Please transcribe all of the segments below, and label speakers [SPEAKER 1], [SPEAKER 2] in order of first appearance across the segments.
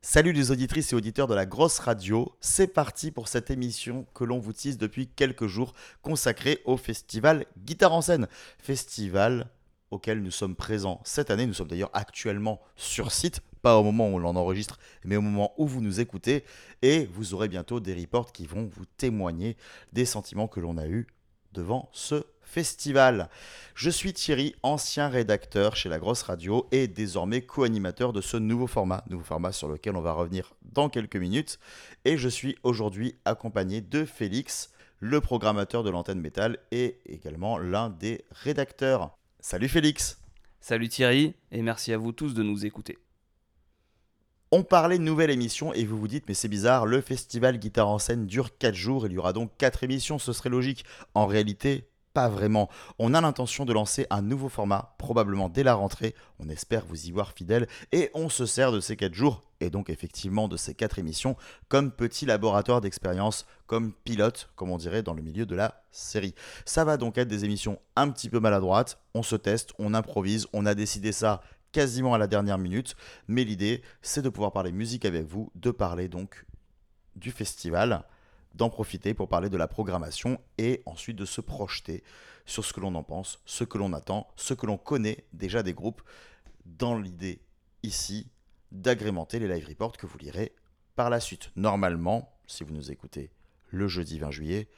[SPEAKER 1] Salut les auditrices et auditeurs de la grosse radio, c'est parti pour cette émission que l'on vous tisse depuis quelques jours consacrée au festival Guitare en scène. Festival auquel nous sommes présents cette année, nous sommes d'ailleurs actuellement sur site, pas au moment où on l'en enregistre, mais au moment où vous nous écoutez, et vous aurez bientôt des reports qui vont vous témoigner des sentiments que l'on a eus devant ce festival. Je suis Thierry, ancien rédacteur chez La Grosse Radio et désormais co-animateur de ce nouveau format, nouveau format sur lequel on va revenir dans quelques minutes. Et je suis aujourd'hui accompagné de Félix, le programmateur de l'antenne métal et également l'un des rédacteurs. Salut Félix
[SPEAKER 2] Salut Thierry et merci à vous tous de nous écouter.
[SPEAKER 1] On parlait de nouvelle émission et vous vous dites mais c'est bizarre, le festival Guitare en scène dure 4 jours, il y aura donc 4 émissions, ce serait logique. En réalité, pas vraiment. On a l'intention de lancer un nouveau format, probablement dès la rentrée. On espère vous y voir fidèle et on se sert de ces 4 jours et donc effectivement de ces 4 émissions comme petit laboratoire d'expérience, comme pilote, comme on dirait dans le milieu de la série. Ça va donc être des émissions un petit peu maladroites. On se teste, on improvise, on a décidé ça quasiment à la dernière minute, mais l'idée c'est de pouvoir parler musique avec vous, de parler donc du festival, d'en profiter pour parler de la programmation et ensuite de se projeter sur ce que l'on en pense, ce que l'on attend, ce que l'on connaît déjà des groupes, dans l'idée ici d'agrémenter les live reports que vous lirez par la suite. Normalement, si vous nous écoutez le jeudi 20 juillet,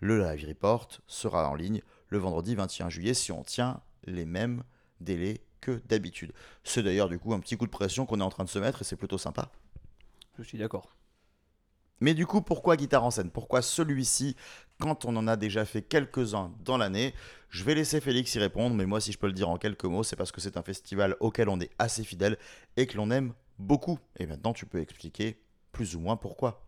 [SPEAKER 1] le live report sera en ligne le vendredi 21 juillet si on tient les mêmes délais que d'habitude. C'est d'ailleurs du coup un petit coup de pression qu'on est en train de se mettre et c'est plutôt sympa.
[SPEAKER 2] Je suis d'accord.
[SPEAKER 1] Mais du coup, pourquoi guitare en scène? Pourquoi celui-ci quand on en a déjà fait quelques-uns dans l'année? Je vais laisser Félix y répondre, mais moi si je peux le dire en quelques mots, c'est parce que c'est un festival auquel on est assez fidèle et que l'on aime beaucoup. Et maintenant, tu peux expliquer plus ou moins pourquoi.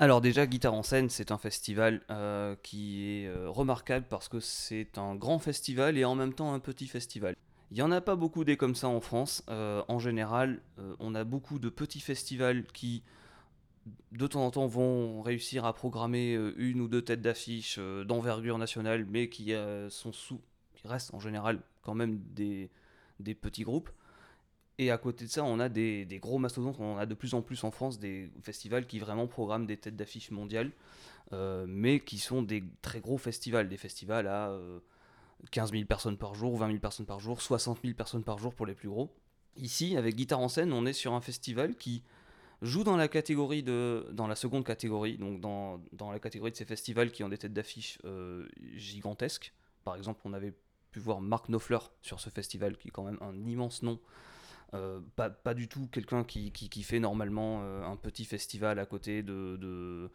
[SPEAKER 2] Alors déjà, Guitare en scène, c'est un festival euh, qui est euh, remarquable parce que c'est un grand festival et en même temps un petit festival. Il n'y en a pas beaucoup des comme ça en France. Euh, en général, on a beaucoup de petits festivals qui, de temps en temps, vont réussir à programmer une ou deux têtes d'affiche d'envergure nationale, mais qui sont sous, qui restent en général quand même des, des petits groupes. Et à côté de ça, on a des, gros mastodontes, on a de plus en plus en France des festivals qui vraiment programment des têtes d'affiche mondiales, euh, mais qui sont des très gros festivals, des festivals à 15 euh, 000 personnes par jour, 20 000 personnes par jour, 60 000 personnes par jour pour les plus gros. Ici, avec Guitare en scène, on est sur un festival qui joue dans la catégorie de, dans la seconde catégorie, donc dans, la catégorie de ces festivals qui ont des têtes d'affiche euh, gigantesques. Par exemple, on avait pu voir Mark Knopfler sur ce festival, qui est quand même un immense nom euh, pas, du tout quelqu'un qui, fait normalement euh, un petit festival à côté de, de,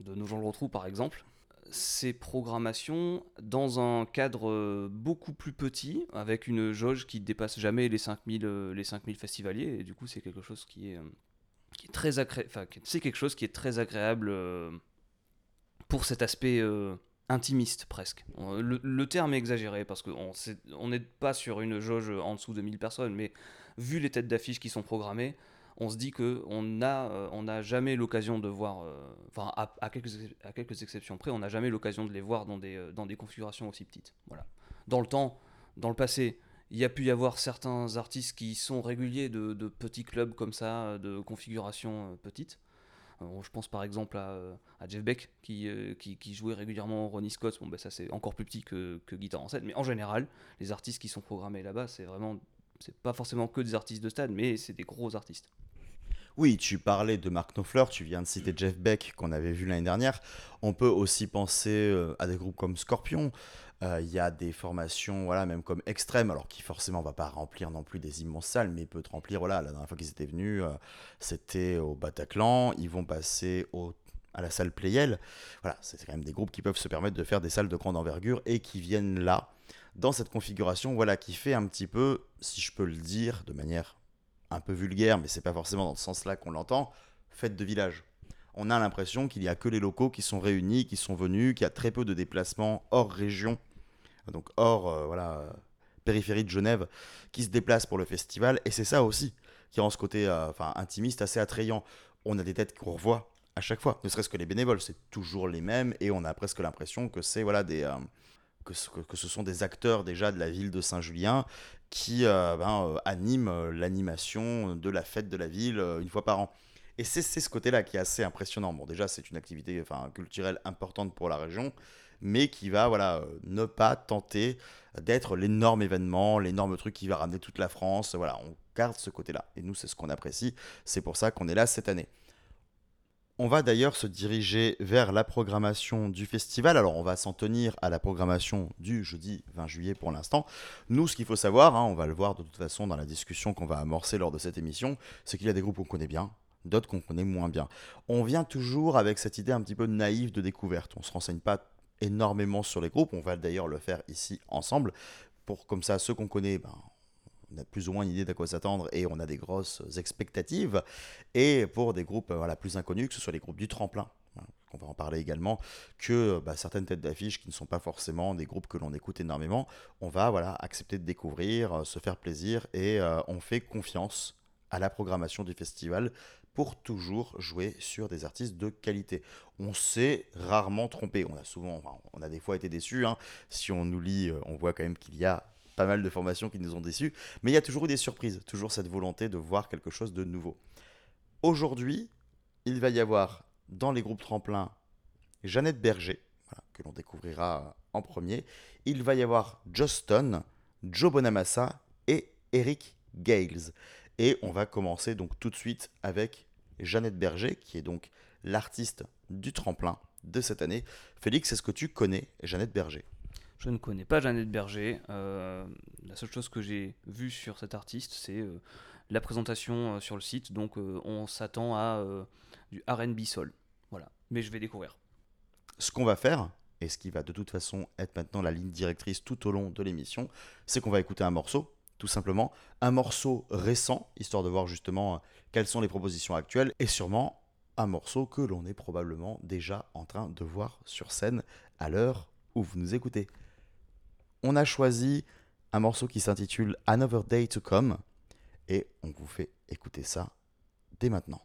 [SPEAKER 2] de Nos gens le retrouvent par exemple. Ces programmations dans un cadre euh, beaucoup plus petit, avec une jauge qui dépasse jamais les 5000, les 5000 festivaliers, et du coup c'est quelque chose qui est, qui est très enfin, c'est quelque chose qui est très agréable pour cet aspect intimiste presque. Le, terme est exagéré parce qu'on n'est pas sur une jauge en dessous de 1000 personnes, mais vu les têtes d'affiche qui sont programmées, on se dit qu'on n'a euh, on n'a jamais l'occasion de voir, euh, enfin à, quelques, à quelques exceptions près, on n'a jamais l'occasion de les voir dans des, euh, dans des configurations aussi petites. Voilà. Dans le temps, dans le passé, il y a pu y avoir certains artistes qui sont réguliers de, de petits clubs comme ça, de configurations petites. je pense par exemple à, à Jeff Beck qui, qui, jouait régulièrement Ronnie Scott. Bon, ben ça c'est encore plus petit que, que Guitare en 7, mais en général, les artistes qui sont programmés là-bas, c'est vraiment c'est pas forcément que des artistes de stade, mais c'est des gros artistes.
[SPEAKER 1] Oui, tu parlais de Mark Knopfler, tu viens de citer Jeff Beck qu'on avait vu l'année dernière. On peut aussi penser euh, à des groupes comme Scorpion. Euh, il y a des formations, voilà, même comme Extrême, alors qui forcément va pas remplir non plus des immenses salles, mais peut remplir. Voilà, la dernière fois qu'ils étaient venus, euh, c'était au Bataclan. Ils vont passer au à la salle Playel. Voilà, c'est quand même des groupes qui peuvent se permettre de faire des salles de grande envergure et qui viennent là dans cette configuration, voilà, qui fait un petit peu, si je peux le dire de manière un peu vulgaire, mais c'est pas forcément dans ce sens-là qu'on l'entend, fête de village. On a l'impression qu'il n'y a que les locaux qui sont réunis, qui sont venus, qu'il y a très peu de déplacements hors région, donc hors euh, voilà, périphérie de Genève, qui se déplacent pour le festival. Et c'est ça aussi qui rend ce côté euh, intimiste assez attrayant. On a des têtes qu'on revoit à chaque fois, ne serait-ce que les bénévoles, c'est toujours les mêmes, et on a presque l'impression que c'est voilà, des, euh, que, ce- que ce sont des acteurs déjà de la ville de Saint-Julien qui euh, ben, euh, animent euh, l'animation de la fête de la ville euh, une fois par an. Et c'est ce côté-là qui est assez impressionnant. Bon, déjà, c'est une activité enfin, culturelle importante pour la région, mais qui va voilà, ne pas tenter d'être l'énorme événement, l'énorme truc qui va ramener toute la France. Voilà, on garde ce côté-là. Et nous, c'est ce qu'on apprécie. C'est pour ça qu'on est là cette année. On va d'ailleurs se diriger vers la programmation du festival. Alors, on va s'en tenir à la programmation du jeudi 20 juillet pour l'instant. Nous, ce qu'il faut savoir, hein, on va le voir de toute façon dans la discussion qu'on va amorcer lors de cette émission, c'est qu'il y a des groupes qu'on connaît bien, d'autres qu'on connaît moins bien. On vient toujours avec cette idée un petit peu naïve de découverte. On se renseigne pas énormément sur les groupes. On va d'ailleurs le faire ici ensemble. Pour comme ça, ceux qu'on connaît, ben, on a plus ou moins une idée d'à quoi s'attendre et on a des grosses expectatives. Et pour des groupes euh, voilà, plus inconnus, que ce soit les groupes du tremplin, hein, on va en parler également, que bah, certaines têtes d'affiche qui ne sont pas forcément des groupes que l'on écoute énormément, on va voilà, accepter de découvrir, euh, se faire plaisir et euh, on fait confiance à la programmation du festival pour toujours jouer sur des artistes de qualité. On s'est rarement trompé. On a souvent, on a des fois été déçus. hein. Si on nous lit, euh, on voit quand même qu'il y a pas mal de formations qui nous ont déçus. Mais il y a toujours eu des surprises, toujours cette volonté de voir quelque chose de nouveau. Aujourd'hui, il va y avoir dans les groupes tremplins Jeannette Berger, que l'on découvrira en premier. Il va y avoir Justin, Joe Bonamassa et Eric Gales. Et on va commencer donc tout de suite avec Jeannette Berger, qui est donc l'artiste du tremplin de cette année. Félix, est-ce que tu connais Jeannette Berger?
[SPEAKER 2] Je ne connais pas Jeannette Berger. euh, la seule chose que j'ai vue sur cet artiste, c'est euh, la présentation euh, sur le site. Donc on s'attend à du RB Soul. Voilà. Mais je vais découvrir.
[SPEAKER 1] Ce qu'on va faire, et ce qui va de toute façon être maintenant la ligne directrice tout au long de l'émission, c'est qu'on va écouter un morceau, tout simplement, un morceau récent, histoire de voir justement quelles sont les propositions actuelles, et sûrement un morceau que l'on est probablement déjà en train de voir sur scène à l'heure où vous nous écoutez. On a choisi un morceau qui s'intitule Another Day to Come, et on vous fait écouter ça dès maintenant.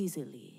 [SPEAKER 3] easily.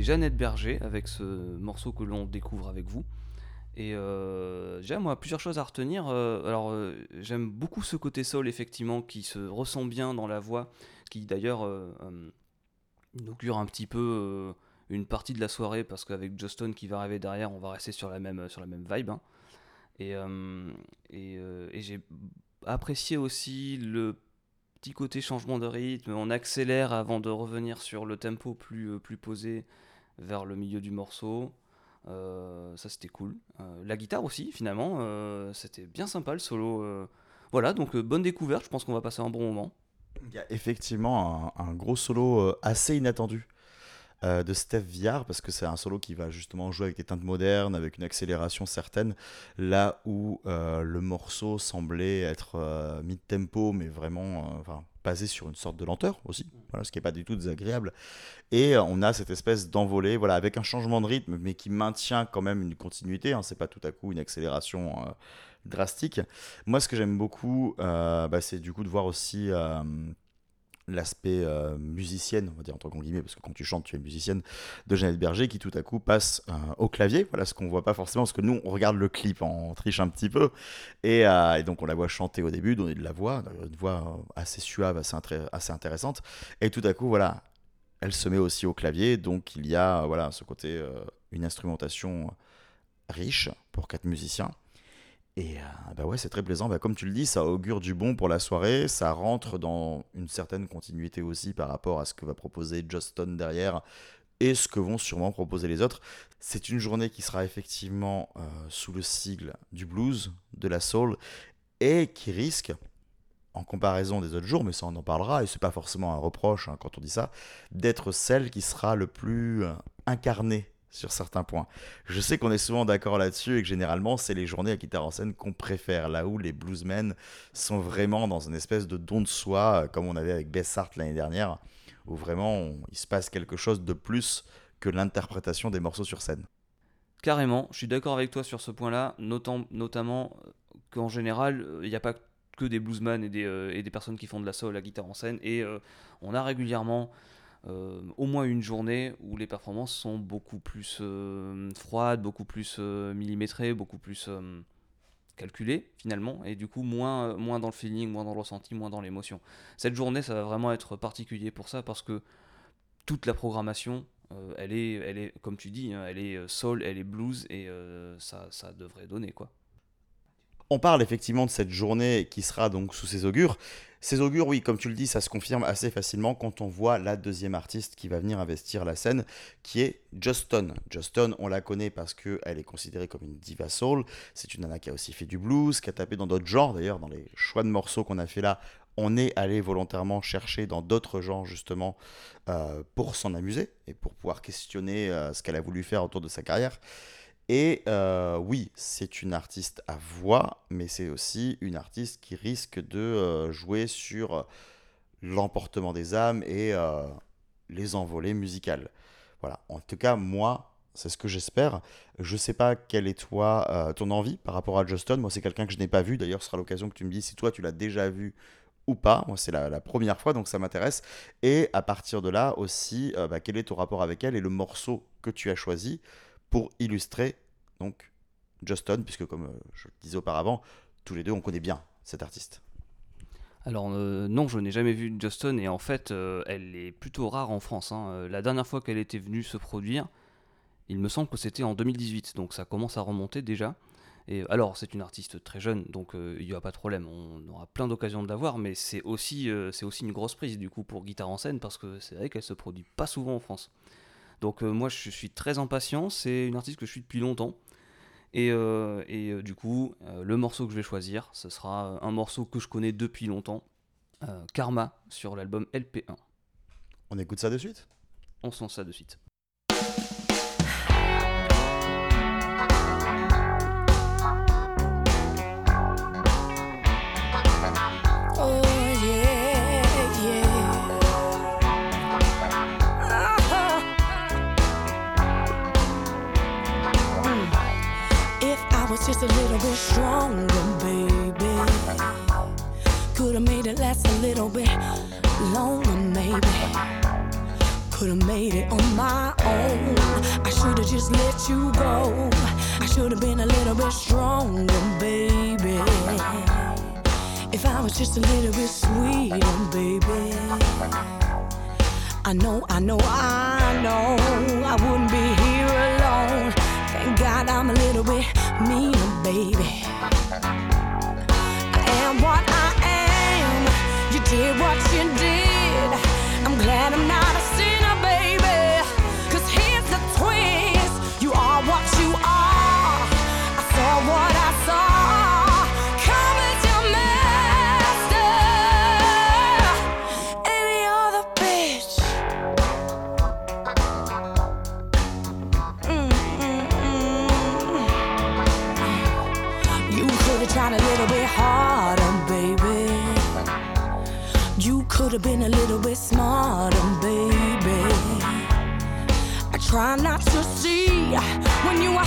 [SPEAKER 2] D'écouter Jeannette Berger avec ce morceau que l'on découvre avec vous. Et euh, moi, plusieurs choses à retenir. Euh, alors, euh, j'aime beaucoup ce côté soul, effectivement, qui se ressent bien dans la voix, qui d'ailleurs inaugure un petit peu une partie de la soirée, parce qu'avec Justin qui va arriver derrière, on va rester sur la même, sur la même vibe. hein. Et, et, j'ai apprécié aussi le petit côté changement de rythme. On accélère avant de revenir sur le tempo plus, plus posé vers le milieu du morceau. Euh, ça c'était cool. Euh, la guitare aussi, finalement, euh, c'était bien sympa le solo. Voilà, donc bonne découverte. Je pense qu'on va passer un bon moment.
[SPEAKER 1] Il y a effectivement un, un gros solo assez inattendu de Steph Viard, parce que c'est un solo qui va justement jouer avec des teintes modernes, avec une accélération certaine, là où le morceau semblait être mid-tempo, mais vraiment enfin, basé sur une sorte de lenteur aussi, voilà, ce qui n'est pas du tout désagréable. Et euh, on a cette espèce d'envolée, voilà, avec un changement de rythme, mais qui maintient quand même une continuité, hein, c'est pas tout à coup une accélération euh, drastique. Moi, ce que j'aime beaucoup, euh, bah, c'est du coup de voir aussi l'aspect euh, musicienne, on va dire entre guillemets, parce que quand tu chantes, tu es musicienne, de Jeannette Berger, qui tout à coup passe euh, au clavier. Voilà ce qu'on voit pas forcément, parce que nous, on regarde le clip, on triche un petit peu. Et, euh, et donc, on la voit chanter au début, donner de la voix, une voix assez suave, assez, assez intéressante. Et tout à coup, voilà, elle se met aussi au clavier, donc il y a voilà, ce côté, une instrumentation riche pour quatre musiciens. Et euh, bah ouais, c'est très plaisant. Bah, comme tu le dis, ça augure du bon pour la soirée. Ça rentre dans une certaine continuité aussi par rapport à ce que va proposer Justin derrière et ce que vont sûrement proposer les autres. C'est une journée qui sera effectivement euh, sous le sigle du blues, de la soul, et qui risque, en comparaison des autres jours, mais ça on en parlera, et c'est pas forcément un reproche hein, quand on dit ça, d'être celle qui sera le plus euh, incarnée sur certains points. Je sais qu'on est souvent d'accord là-dessus et que généralement c'est les journées à guitare en scène qu'on préfère, là où les bluesmen sont vraiment dans une espèce de don de soi, euh, comme on avait avec Bess Hart l'année dernière, où vraiment il se passe quelque chose de plus que l'interprétation des morceaux sur scène.
[SPEAKER 2] Carrément, je suis d'accord avec toi sur ce point-là, notam- notamment euh, qu'en général, euh, il n'y a pas que des bluesmen et des, personnes qui font de la soul, la guitare en scène, et on a régulièrement euh, au moins une journée où les performances sont beaucoup plus euh, froides, beaucoup plus euh, millimétrées, beaucoup plus calculées finalement, et du coup moins, moins dans le feeling, moins dans le ressenti, moins dans l'émotion. Cette journée, ça va vraiment être particulier pour ça parce que toute la programmation, elle, est, elle est, comme tu dis, hein, elle est soul, elle est blues, et ça, ça devrait donner quoi.
[SPEAKER 1] On parle effectivement de cette journée qui sera donc sous ces augures. Ces augures, oui, comme tu le dis, ça se confirme assez facilement quand on voit la deuxième artiste qui va venir investir la scène, qui est Justin. Justin, on la connaît parce qu'elle est considérée comme une diva soul. C'est une nana qui a aussi fait du blues, qui a tapé dans d'autres genres. D'ailleurs, dans les choix de morceaux qu'on a fait là, on est allé volontairement chercher dans d'autres genres justement euh, pour s'en amuser et pour pouvoir questionner euh, ce qu'elle a voulu faire autour de sa carrière. Et euh, oui, c'est une artiste à voix, mais c'est aussi une artiste qui risque de euh, jouer sur euh, l'emportement des âmes et les envolées musicales. Voilà, en tout cas, moi, c'est ce que j'espère. Je sais pas quelle est toi, ton envie par rapport à Justin. Moi, c'est quelqu'un que je n'ai pas vu. D'ailleurs, ce sera l'occasion que tu me dis si toi, tu l'as déjà vu ou pas. Moi, c'est la, première fois, donc ça m'intéresse. Et à partir de là aussi, bah, quel est ton rapport avec elle et le morceau que tu as choisi? Pour illustrer donc Justin, puisque comme euh, je le disais auparavant, tous les deux on connaît bien cet artiste.
[SPEAKER 2] Alors euh, non, je n'ai jamais vu Justin, et en fait, euh, elle est plutôt rare en France. hein. La dernière fois qu'elle était venue se produire, Il me semble que c'était en 2018, donc ça commence à remonter déjà. Et alors, c'est une artiste très jeune, donc il n'y a pas de problème, on aura plein d'occasions de la voir, mais c'est aussi, c'est aussi une grosse prise du coup pour Guitare en scène, parce que c'est vrai qu'elle se produit pas souvent en France. Donc euh, moi, je suis très impatient, c'est une artiste que je suis depuis longtemps. Et, euh, et, euh, du coup, euh, le morceau que je vais choisir, ce sera un morceau que je connais depuis longtemps, Karma, sur l'album LP1.
[SPEAKER 1] On écoute ça de suite?
[SPEAKER 2] On se lance ça de suite.
[SPEAKER 3] Just a little bit stronger, baby, could have made it last a little bit longer, maybe. Could have made it on my own. I should have just let you go. I should have been a little bit stronger, baby. If I was just a little bit sweeter, baby. I know, I know, I know I wouldn't be here alone. God I'm a little bit meaner, baby. I am what I am. You did what you did. I'm glad I'm not could have been a little bit smarter, baby. I try not to see when you are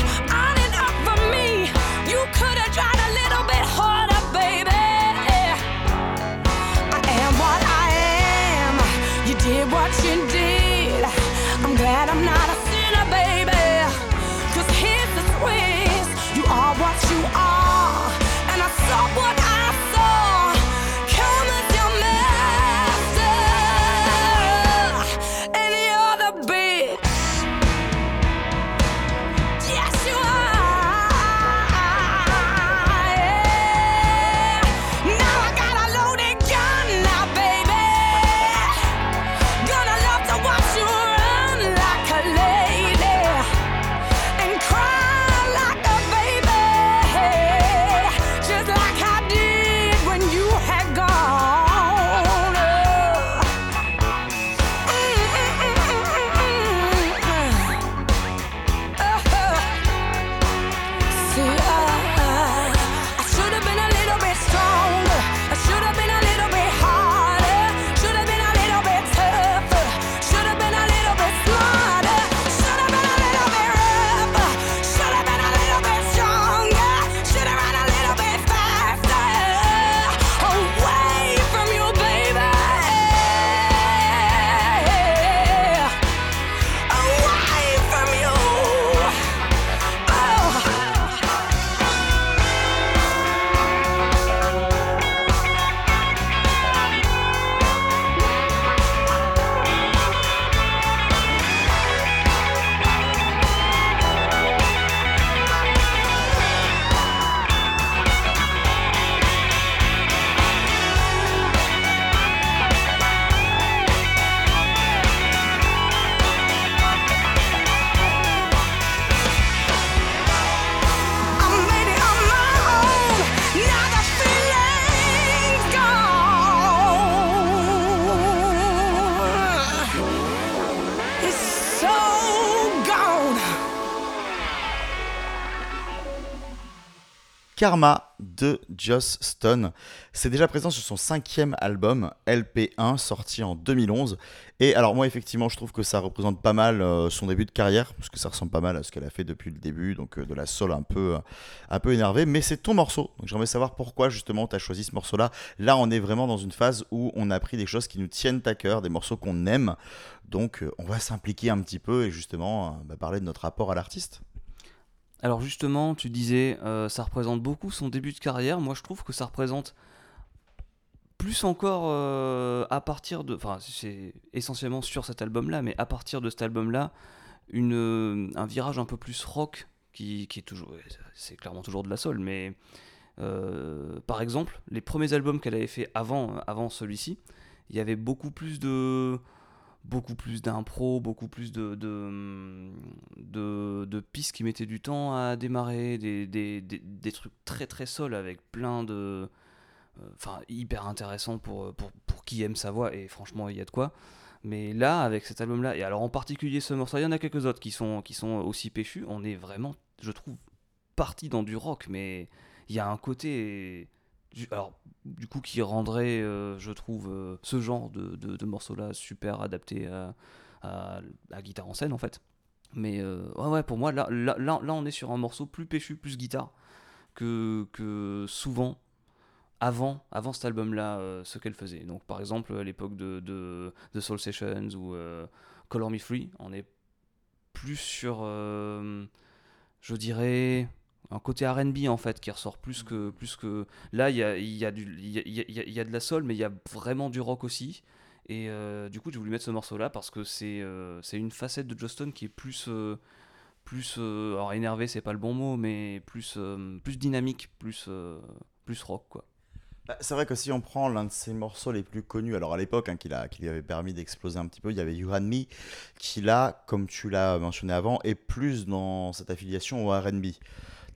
[SPEAKER 1] Karma de Joss Stone. C'est déjà présent sur son cinquième album, LP1, sorti en 2011. Et alors moi, effectivement, je trouve que ça représente pas mal euh, son début de carrière, parce que ça ressemble pas mal à ce qu'elle a fait depuis le début, donc euh, de la soul un peu, un peu énervée. Mais c'est ton morceau, donc j'aimerais savoir pourquoi justement tu as choisi ce morceau-là. Là, on est vraiment dans une phase où on a pris des choses qui nous tiennent à cœur, des morceaux qu'on aime. Donc euh, on va s'impliquer un petit peu et justement bah, parler de notre rapport à l'artiste.
[SPEAKER 2] Alors justement, tu disais, euh, ça représente beaucoup son début de carrière. Moi, je trouve que ça représente plus encore euh, à partir de... Enfin, c'est essentiellement sur cet album-là, mais à partir de cet album-là, une, euh, un virage un peu plus rock qui, est toujours. C'est clairement toujours de la soul, mais par exemple, les premiers albums qu'elle avait fait avant, avant celui-ci, il y avait beaucoup plus de beaucoup plus d'impro, beaucoup plus de, de, de, pistes qui mettaient du temps à démarrer, des, des, des, des trucs très très sols avec plein de... euh, Enfin, hyper intéressant pour, pour, pour qui aime sa voix, et franchement, il y a de quoi. Mais là, avec cet album-là, et alors en particulier ce morceau, il y en a quelques autres qui sont, qui sont aussi péchus, on est vraiment, je trouve, parti dans du rock, mais il y a un côté alors du coup qui rendrait euh, je trouve euh, ce genre de, de, de morceau là super adapté à, à guitare en scène en fait. Mais euh, ouais ouais pour moi là, là, là, on est sur un morceau plus péchu plus guitare que, que souvent avant, avant cet album là ce qu'elle faisait. Donc par exemple à l'époque de, de, de Soul Sessions ou euh, Color Me Free on est plus sur euh, je dirais un côté R&B en fait qui ressort plus que plus que là il y a, y, a du- y, y a- de la soul mais il y a vraiment du rock aussi et euh, du coup j'ai voulu mettre ce morceau là parce que c'est euh, c'est une facette de Justin qui est plus euh, plus alors énervé c'est pas le bon mot mais plus plus dynamique plus plus rock quoi
[SPEAKER 1] Bah, C'est vrai que si on prend l'un de ses morceaux les plus connus, alors à l'époque, hein, qui, a- qui lui avait permis d'exploser un petit peu, il y avait You and qui là, comme tu l'as mentionné avant, est plus dans cette affiliation au RB.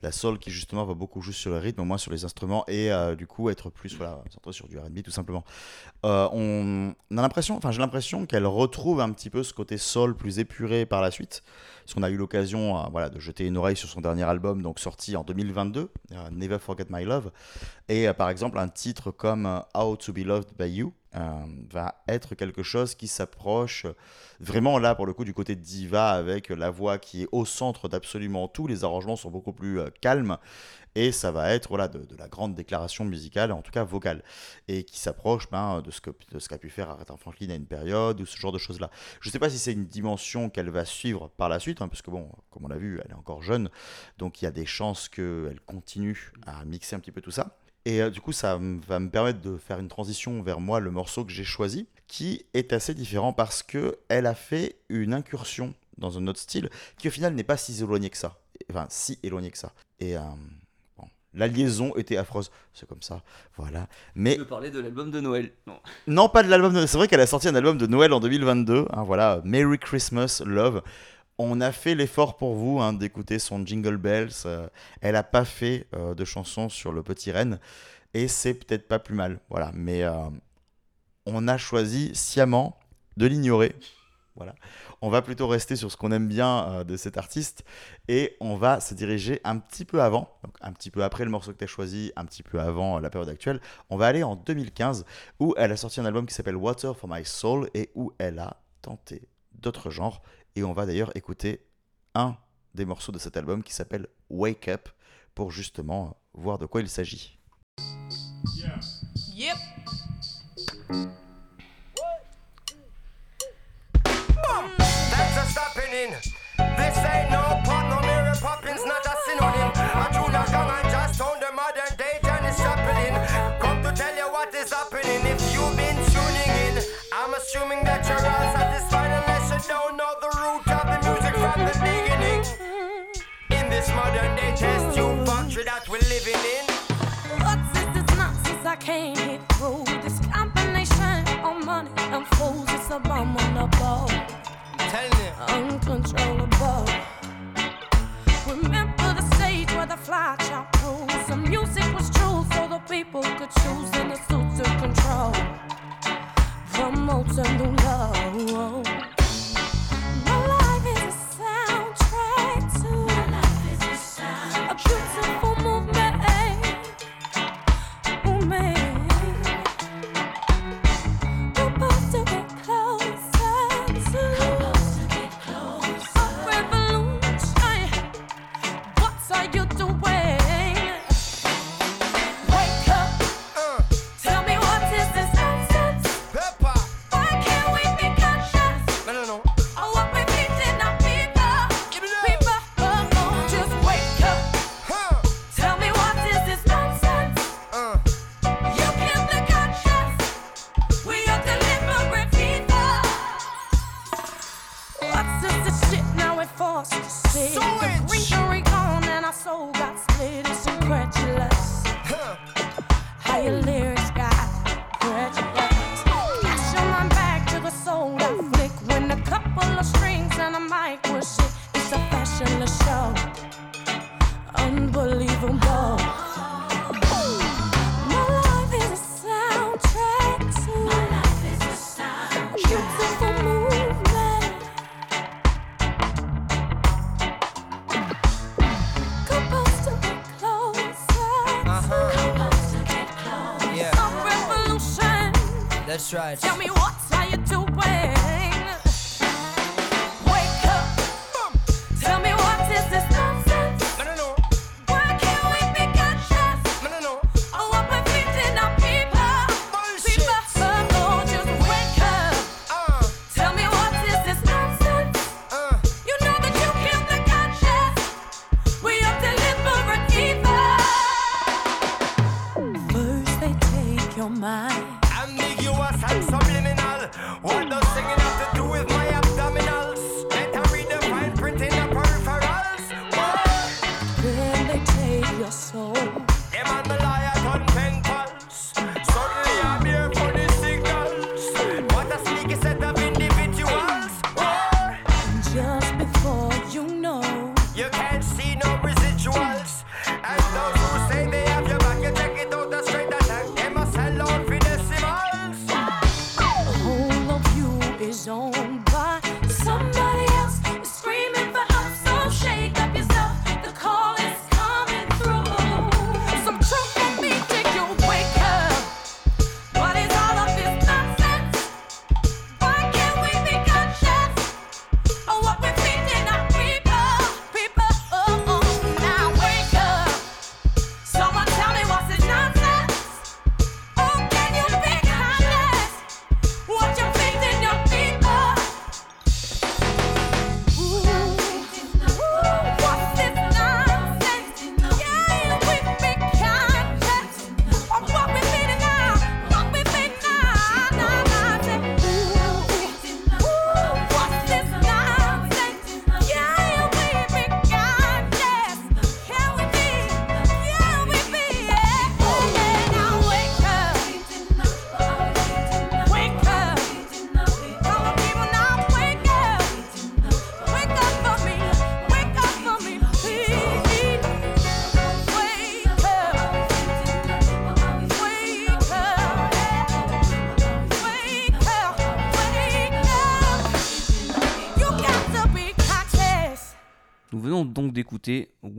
[SPEAKER 1] La soul qui justement va beaucoup jouer sur le rythme, moins sur les instruments, et euh, du coup être plus voilà, centré sur du RB tout simplement. Euh, on, a l'impression, enfin j'ai l'impression qu'elle retrouve un petit peu ce côté soul plus épuré par la suite. Parce qu'on a eu l'occasion euh, voilà, de jeter une oreille sur son dernier album, donc sorti en 2022, euh, Never Forget My Love. Et par exemple, un titre comme How to Be Loved by You euh, va être quelque chose qui s'approche vraiment là pour le coup du côté diva avec la voix qui est au centre d'absolument tout. Les arrangements sont beaucoup plus euh, calmes et ça va être voilà, de, la grande déclaration musicale, en tout cas vocale, et qui s'approche ben, de ce que- de ce qu'a pu faire Aretha Franklin à une période ou ce genre de choses-là. Je ne sais pas si c'est une dimension qu'elle va suivre par la suite, hein, parce que bon, comme on l'a vu, elle est encore jeune, donc il y a des chances qu'elle continue à mixer un petit peu tout ça. Et euh, du coup, ça va me permettre de faire une transition vers moi, le morceau que j'ai choisi, qui est assez différent parce que elle a fait une incursion dans un autre style qui au final n'est pas si éloigné que ça. Enfin, si éloigné que ça. Et euh, bon, la liaison était affreuse. C'est comme ça, voilà. Mais
[SPEAKER 2] je parlais de l'album de Noël? Non
[SPEAKER 1] non, pas de l'album. de- C'est vrai qu'elle a sorti un album de Noël en 2022. hein, voilà, Merry Christmas, Love. On a fait l'effort pour vous hein, d'écouter son Jingle Bells. euh, elle a pas fait euh, de chansons sur le petit renne et c'est peut-être pas plus mal. Voilà, mais euh, on a choisi sciemment de l'ignorer. Voilà. On va plutôt rester sur ce qu'on aime bien de cet artiste et on va se diriger un petit peu avant, donc un petit peu après le morceau que tu as choisi, un petit peu avant la période actuelle. On va aller en 2015 où elle a sorti un album qui s'appelle Water for My Soul et où elle a tenté d'autres genres. Et on va d'ailleurs écouter un des morceaux de cet album qui s'appelle Wake Up pour justement voir de quoi il s'agit.
[SPEAKER 4] Yep.
[SPEAKER 3] I can't hit through? This combination of money and fools, it's abominable,
[SPEAKER 5] Telling you.
[SPEAKER 3] uncontrollable. Remember the stage where the fly chop rules. The music was true so the people could choose in the suit to control. Promote a new love. My life is a soundtrack to a beautiful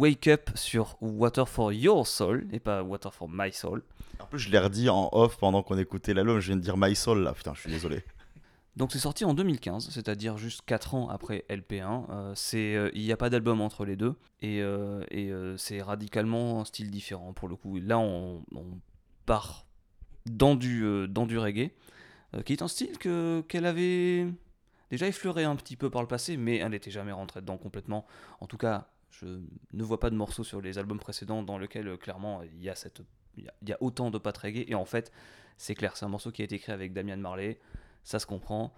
[SPEAKER 3] Wake Up
[SPEAKER 2] sur Water for Your Soul et pas Water for My Soul.
[SPEAKER 1] En plus, je l'ai redit en off pendant qu'on écoutait l'album. Je viens de dire My Soul là. Putain, je suis désolé.
[SPEAKER 2] Donc c'est sorti en 2015, c'est-à-dire juste 4 ans après LP1. Euh, c'est, euh, il n'y a pas d'album entre les deux et, euh, et, euh, c'est radicalement un style différent pour le coup. Là on, on part dans du, euh, dans du reggae, euh, qui est un style que, qu'elle avait déjà effleuré un petit peu par le passé, mais elle n'était jamais rentrée dedans complètement. En tout cas, je ne vois pas de morceaux sur les albums précédents dans lesquels euh, clairement il y a, cette, il y a, autant de pattes reggae. Et en fait, c'est clair, c'est un morceau qui a été écrit avec Damian Marley ça se comprend.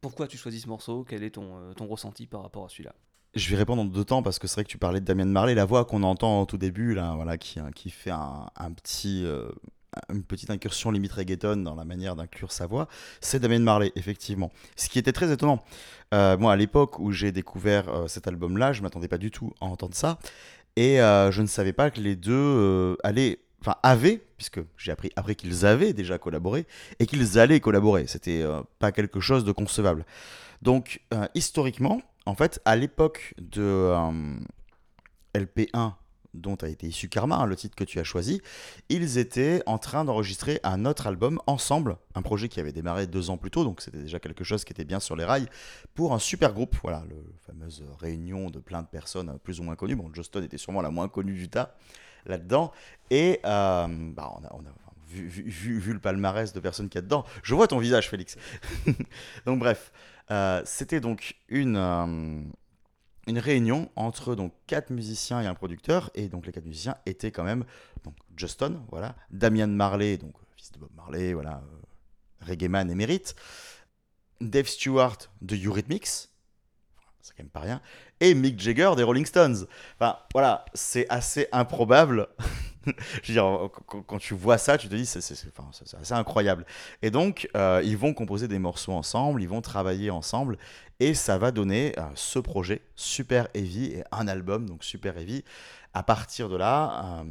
[SPEAKER 2] Pourquoi tu choisis ce morceau? Quel est ton, euh, ton ressenti par rapport à celui-là?
[SPEAKER 1] Je vais répondre en deux temps parce que c'est vrai que tu parlais de Damien Marley, la voix qu'on entend au tout début, là, voilà, qui, qui fait un, un petit, euh, une petite incursion limite reggaeton dans la manière d'inclure sa voix, c'est Damien Marley, effectivement. Ce qui était très étonnant. Euh, moi, à l'époque où j'ai découvert euh, cet album-là, je m'attendais pas du tout à entendre ça. Et euh, je ne savais pas que les deux allaient, enfin avaient, puisque j'ai appris après qu'ils avaient déjà collaboré, et qu'ils allaient collaborer. C'était pas quelque chose de concevable. Donc, historiquement, en fait, à l'époque de euh, LP1 dont a été issu Karma, hein, le titre que tu as choisi, ils étaient en train d'enregistrer un autre album ensemble, un projet qui avait démarré deux ans plus tôt, donc c'était déjà quelque chose qui était bien sur les rails, pour un super groupe, voilà, le fameuse réunion de plein de personnes plus ou moins connues, bon, Justin était sûrement la moins connue du tas là-dedans, et euh, bah, on a, vu- vu le palmarès de personnes qu'il y a dedans, je vois ton visage Félix. donc bref, euh, c'était donc une... euh, une réunion entre donc quatre musiciens et un producteur. Et donc les quatre musiciens étaient quand même donc Justin voilà Damian Marley donc fils de Bob Marley voilà euh, reggae man émérite Dave Stewart de Eurythmics c'est quand même pas rien et Mick Jagger des Rolling Stones. Enfin voilà c'est assez improbable. Je veux dire quand, tu vois ça tu te dis c'est assez incroyable. Et donc euh, ils vont composer des morceaux ensemble ils vont travailler ensemble et ça va donner euh, ce projet Super Heavy et un album donc Super Heavy. À partir de là, euh,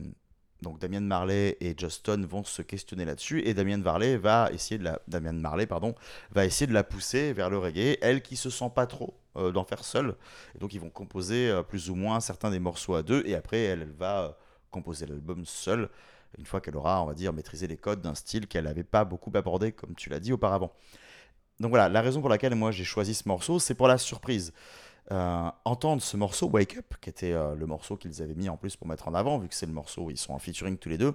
[SPEAKER 1] donc Damien Marley et Justin vont se questionner là-dessus et Damien Marley va essayer de la Damien Marley pardon va essayer de la pousser vers le reggae. Elle qui se sent pas trop euh, d'en faire seule et donc ils vont composer plus ou moins certains des morceaux à deux et après elle, va composer l'album seule une fois qu'elle aura, on va dire, maîtrisé les codes d'un style qu'elle n'avait pas beaucoup abordé, comme tu l'as dit auparavant. Donc voilà, la raison pour laquelle moi j'ai choisi ce morceau, c'est pour la surprise. Euh, entendre ce morceau, Wake Up, qui était euh, le morceau qu'ils avaient mis en plus pour mettre en avant, vu que c'est le morceau où ils sont en featuring tous les deux,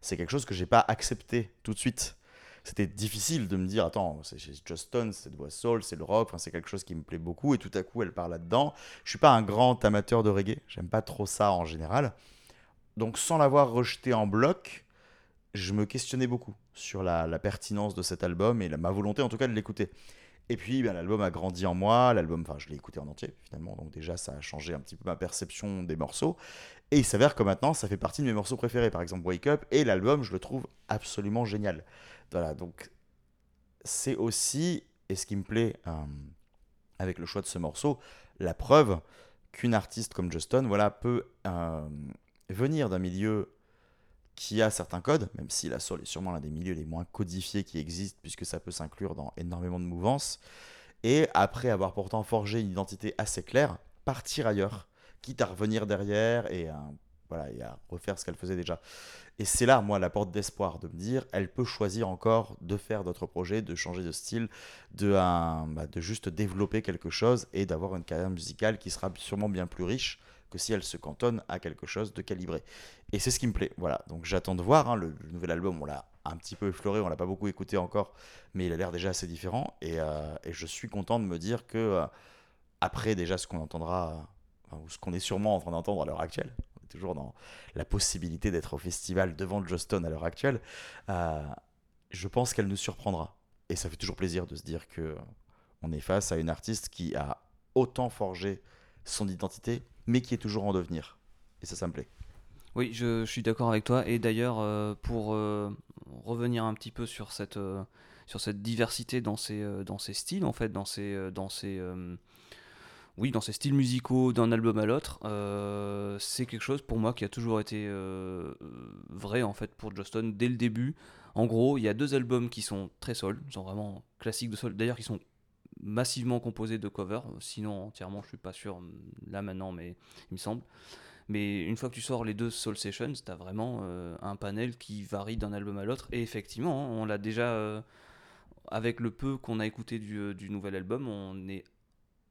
[SPEAKER 1] c'est quelque chose que j'ai pas accepté tout de suite. C'était difficile de me dire, attends, c'est Justin, c'est de voix soul, c'est le rock, c'est quelque chose qui me plaît beaucoup, et tout à coup elle part là-dedans. Je suis pas un grand amateur de reggae, j'aime pas trop ça en général. Donc sans l'avoir rejeté en bloc, je me questionnais beaucoup sur la, pertinence de cet album et ma volonté en tout cas de l'écouter. Et puis ben, l'album a grandi en moi, l'album, enfin je l'ai écouté en entier finalement, donc déjà ça a changé un petit peu ma perception des morceaux. Et il s'avère que maintenant ça fait partie de mes morceaux préférés, par exemple Wake Up, et l'album je le trouve absolument génial. Voilà, donc c'est aussi, et ce qui me plaît euh, avec le choix de ce morceau, la preuve qu'une artiste comme Justin voilà, peut euh, venir d'un milieu qui a certains codes, même si la soul est sûrement l'un des milieux les moins codifiés qui existent, puisque ça peut s'inclure dans énormément de mouvances, et après avoir pourtant forgé une identité assez claire, partir ailleurs, quitte à revenir derrière et, euh, voilà, à refaire ce qu'elle faisait déjà. Et c'est là, moi, la porte d'espoir, de me dire, elle peut choisir encore de faire d'autres projets, de changer de style, de, bah, de juste développer quelque chose et d'avoir une carrière musicale qui sera sûrement bien plus riche si elle se cantonne à quelque chose de calibré. Et c'est ce qui me plaît. Voilà, donc j'attends de voir. hein, le, le nouvel album, on l'a un petit peu effleuré, on l'a pas beaucoup écouté encore, mais il a l'air déjà assez différent. Et, euh, je suis content de me dire que euh, après déjà ce qu'on entendra, ou ce qu'on est sûrement en train d'entendre à l'heure actuelle, on est toujours dans la possibilité d'être au festival devant Justin à l'heure actuelle, euh, je pense qu'elle nous surprendra. Et ça fait toujours plaisir de se dire que on est face à une artiste qui a autant forgé son identité, mais qui est toujours en devenir. Et ça, ça me plaît.
[SPEAKER 2] Oui, je, suis d'accord avec toi. Et d'ailleurs, euh, pour euh, revenir un petit peu sur cette, euh, sur cette diversité dans ces, dans ces styles, en fait, dans ces, dans ces, oui, dans ces styles musicaux d'un album à l'autre, c'est quelque chose pour moi qui a toujours été vrai en fait pour Justin dès le début. En gros, il y a deux albums qui sont très soul, sont vraiment classiques de soul. D'ailleurs, ils sont massivement composés de covers. Sinon, entièrement, je suis pas sûr hum, là maintenant, mais il me semble. Mais une fois que tu sors les deux Soul Sessions, tu as vraiment euh, un panel qui varie d'un album à l'autre. Et effectivement, hein, on l'a déjà, euh, avec le peu qu'on a écouté du, euh, du nouvel album, on est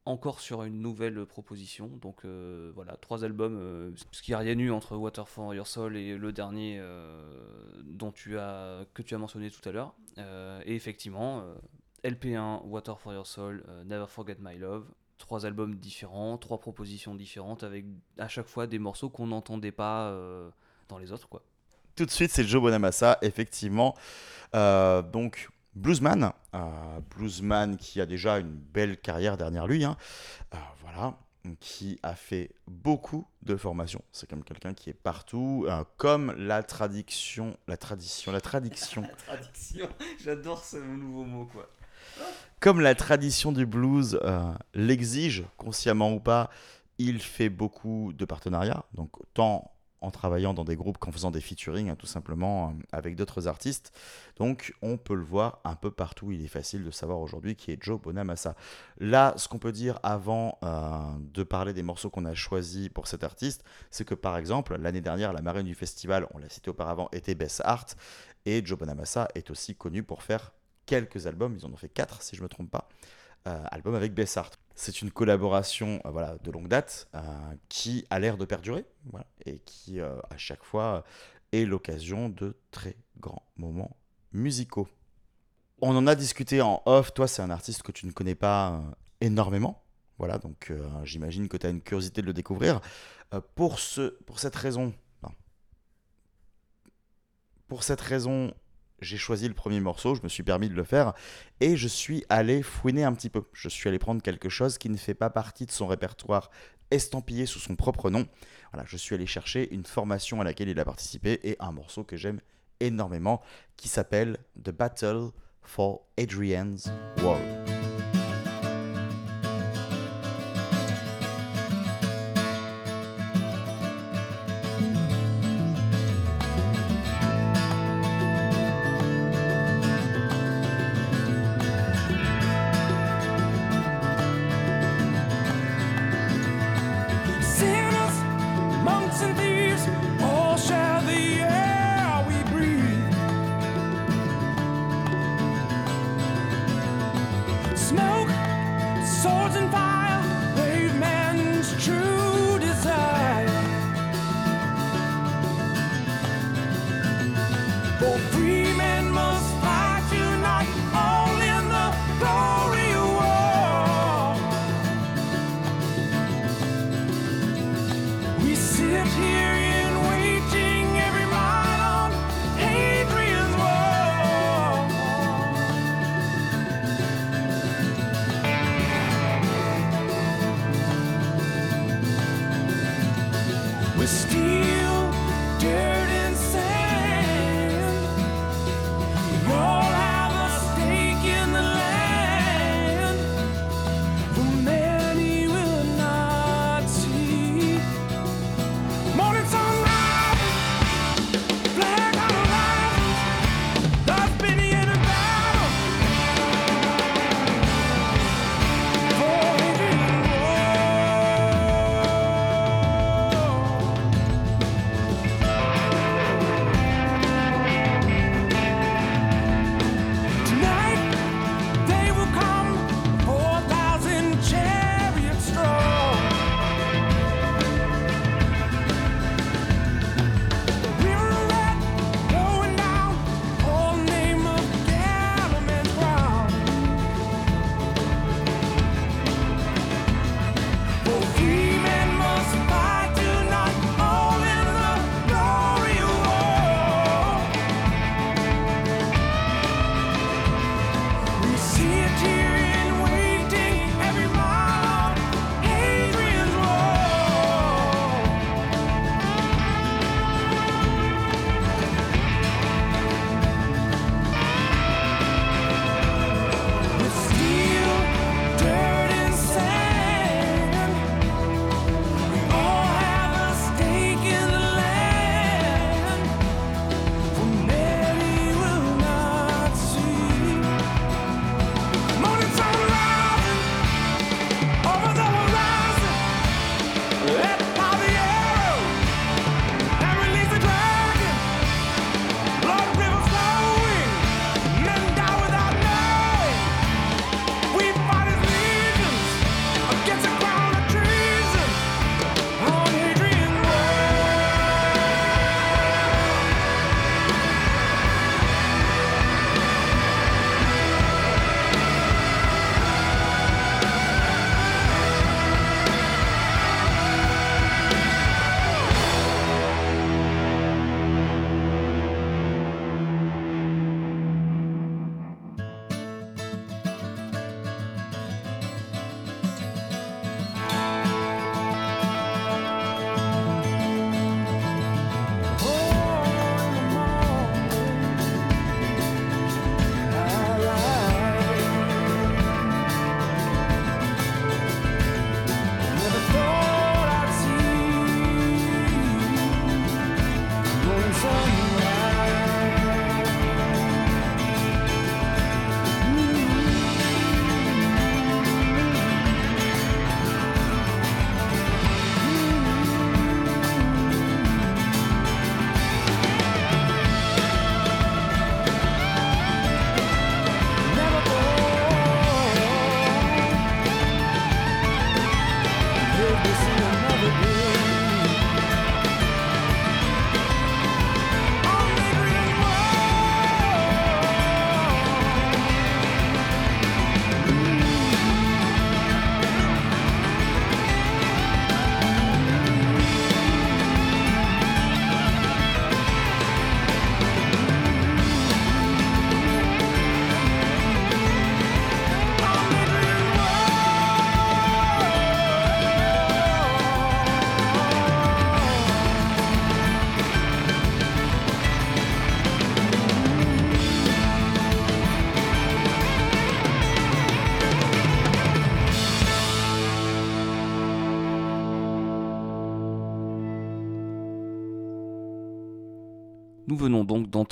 [SPEAKER 2] encore sur une nouvelle proposition. Donc voilà, trois albums, ce qui a rien eu entre Water for Your Soul et le dernier dont tu as, que tu as mentionné tout à l'heure. Et effectivement, LP1, Water for Your Soul, euh, Never Forget My Love, trois albums différents, trois propositions différentes avec à chaque fois des morceaux qu'on n'entendait pas euh, dans les autres quoi.
[SPEAKER 1] Tout de suite, c'est Joe Bonamassa, effectivement. Euh, donc, bluesman. euh, bluesman qui a déjà une belle carrière derrière lui. hein. Euh, voilà. Qui a fait beaucoup de formations. C'est comme quelqu'un qui est partout. euh, comme la tradition. La tradition. La tradition.
[SPEAKER 2] Tradition, j'adore ce nouveau mot quoi.
[SPEAKER 1] Comme la tradition du blues euh, l'exige, consciemment ou pas, il fait beaucoup de partenariats, donc tant en travaillant dans des groupes qu'en faisant des featuring, hein, tout simplement, euh, avec d'autres artistes. Donc on peut le voir un peu partout, il est facile de savoir aujourd'hui qui est Joe Bonamassa. Là, ce qu'on peut dire avant euh, de parler des morceaux qu'on a choisis pour cet artiste, c'est que par exemple, l'année dernière, la marraine du festival, on l'a cité auparavant, était Bess Hart, et Joe Bonamassa est aussi connu pour faire quelques albums, ils en ont fait quatre si je ne me trompe pas, euh, albums avec Bessart. C'est une collaboration euh, voilà, de longue date euh, qui a l'air de perdurer et qui à chaque fois est l'occasion de très grands moments musicaux. On en a discuté en off, toi c'est un artiste que tu ne connais pas énormément, voilà, donc j'imagine que tu as une curiosité de le découvrir. Pour, ce, pour cette raison, pour cette raison, j'ai choisi le premier morceau, je me suis permis de le faire, et je suis allé fouiner un petit peu. Je suis allé prendre quelque chose qui ne fait pas partie de son répertoire estampillé sous son propre nom. Voilà, je suis allé chercher une formation à laquelle il a participé et un morceau que j'aime énormément qui s'appelle The Battle for Adrian's World.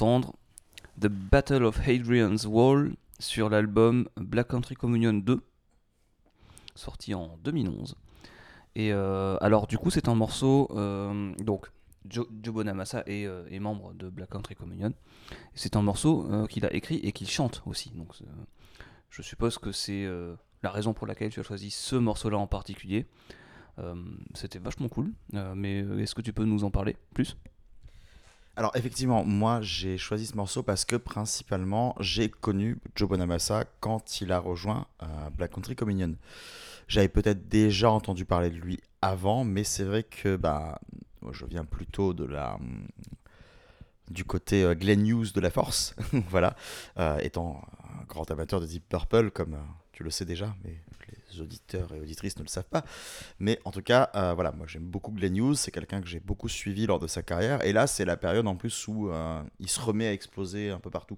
[SPEAKER 4] The
[SPEAKER 2] Battle of Hadrian's Wall sur l'album Black Country Communion 2, sorti en 2011. Et euh, alors, du coup, c'est un morceau. euh, donc, Joe, Bonamassa est, euh, est membre de Black Country Communion. C'est un morceau qu'il a écrit et qu'il chante aussi. Donc, je suppose que c'est la raison pour laquelle tu as choisi ce morceau-là en particulier. C'était vachement cool. Mais est-ce que tu peux nous en parler plus?
[SPEAKER 1] Alors effectivement, moi j'ai choisi ce morceau parce que principalement j'ai connu Joe Bonamassa quand il a rejoint euh, Black Country Communion. J'avais peut-être déjà entendu parler de lui avant, mais c'est vrai que bah, je viens plutôt de la hum, du côté euh, Glenn Hughes de la Force, voilà, Euh, étant un grand amateur de Deep Purple comme tu le sais déjà, mais auditeurs et auditrices ne le savent pas. Mais en tout cas, euh, voilà, moi j'aime beaucoup Glenn Hughes, c'est quelqu'un que j'ai beaucoup suivi lors de sa carrière. Et là, c'est la période en plus où euh, il se remet à exploser un peu partout.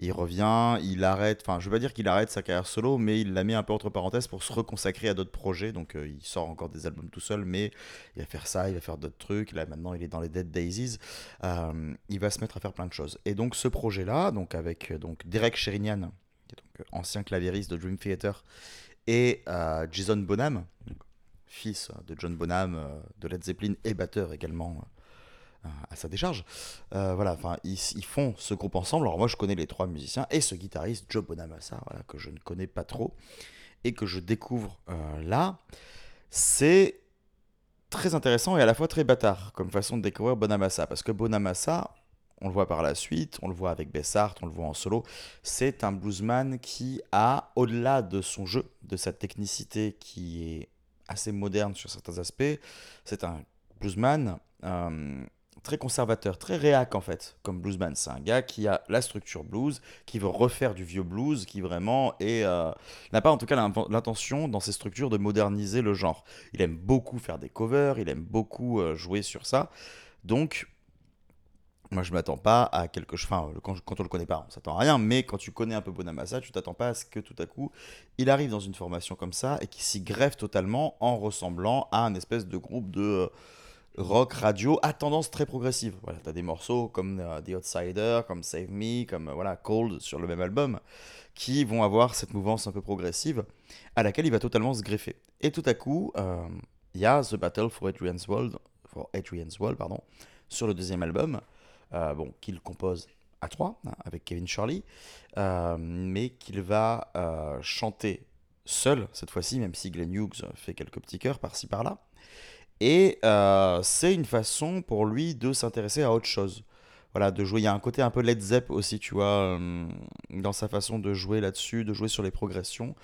[SPEAKER 1] Il revient, il arrête, enfin je veux pas dire qu'il arrête sa carrière solo, mais il la met un peu entre parenthèses pour se reconsacrer à d'autres projets. Donc euh, il sort encore des albums tout seul, mais il va faire ça, il va faire d'autres trucs. Là maintenant il est dans les Dead Daisies. Il va se mettre à faire plein de choses. Et donc ce projet-là, donc avec donc Derek Sherinian, donc ancien claviériste de Dream Theater, et Jason Bonham, fils de John Bonham, euh, de Led Zeppelin et batteur également euh, à sa décharge. Euh, voilà, enfin, ils, font ce groupe ensemble. Alors moi, je connais les trois musiciens et ce guitariste Joe Bonamassa, voilà, que je ne connais pas trop et que je découvre là. C'est très intéressant et à la fois très bâtard comme façon de découvrir Bonamassa, parce que Bonamassa, on le voit par la suite, on le voit avec Bessart, on le voit en solo, c'est un bluesman qui a, au-delà de son jeu, de sa technicité qui est assez moderne sur certains aspects, c'est un bluesman euh, très conservateur, très réac en fait, comme bluesman. C'est un gars qui a la structure blues, qui veut refaire du vieux blues, qui vraiment est, euh, n'a pas en tout cas l'in- l'intention dans ses structures de moderniser le genre. Il aime beaucoup faire des covers, il aime beaucoup euh, jouer sur ça. Donc, moi, je m'attends pas à quelque chose. Enfin, quand, quand on le connaît pas, on s'attend à rien. Mais quand tu connais un peu Bonamassa, tu t'attends pas à ce que tout à coup, il arrive dans une formation comme ça et qu'il s'y greffe totalement en ressemblant à un espèce de groupe de euh, rock radio à tendance très progressive. Voilà, t'as des morceaux comme euh, The Outsider, comme Save Me, comme euh, voilà Cold sur le même album, qui vont avoir cette mouvance un peu progressive à laquelle il va totalement se greffer. Et tout à coup, il y a The Battle for Adrian's World, for Adrian's World, pardon, sur le deuxième album, euh, bon, qu'il compose à trois hein, avec Kevin Shirley, euh, mais qu'il va euh, chanter seul cette fois-ci, même si Glenn Hughes fait quelques petits chœurs par-ci par-là. Et c'est une façon pour lui de s'intéresser à autre chose. Voilà, de jouer. Il y a un côté un peu Led Zepp aussi, tu vois, dans sa façon de jouer là-dessus, de jouer sur les progressions.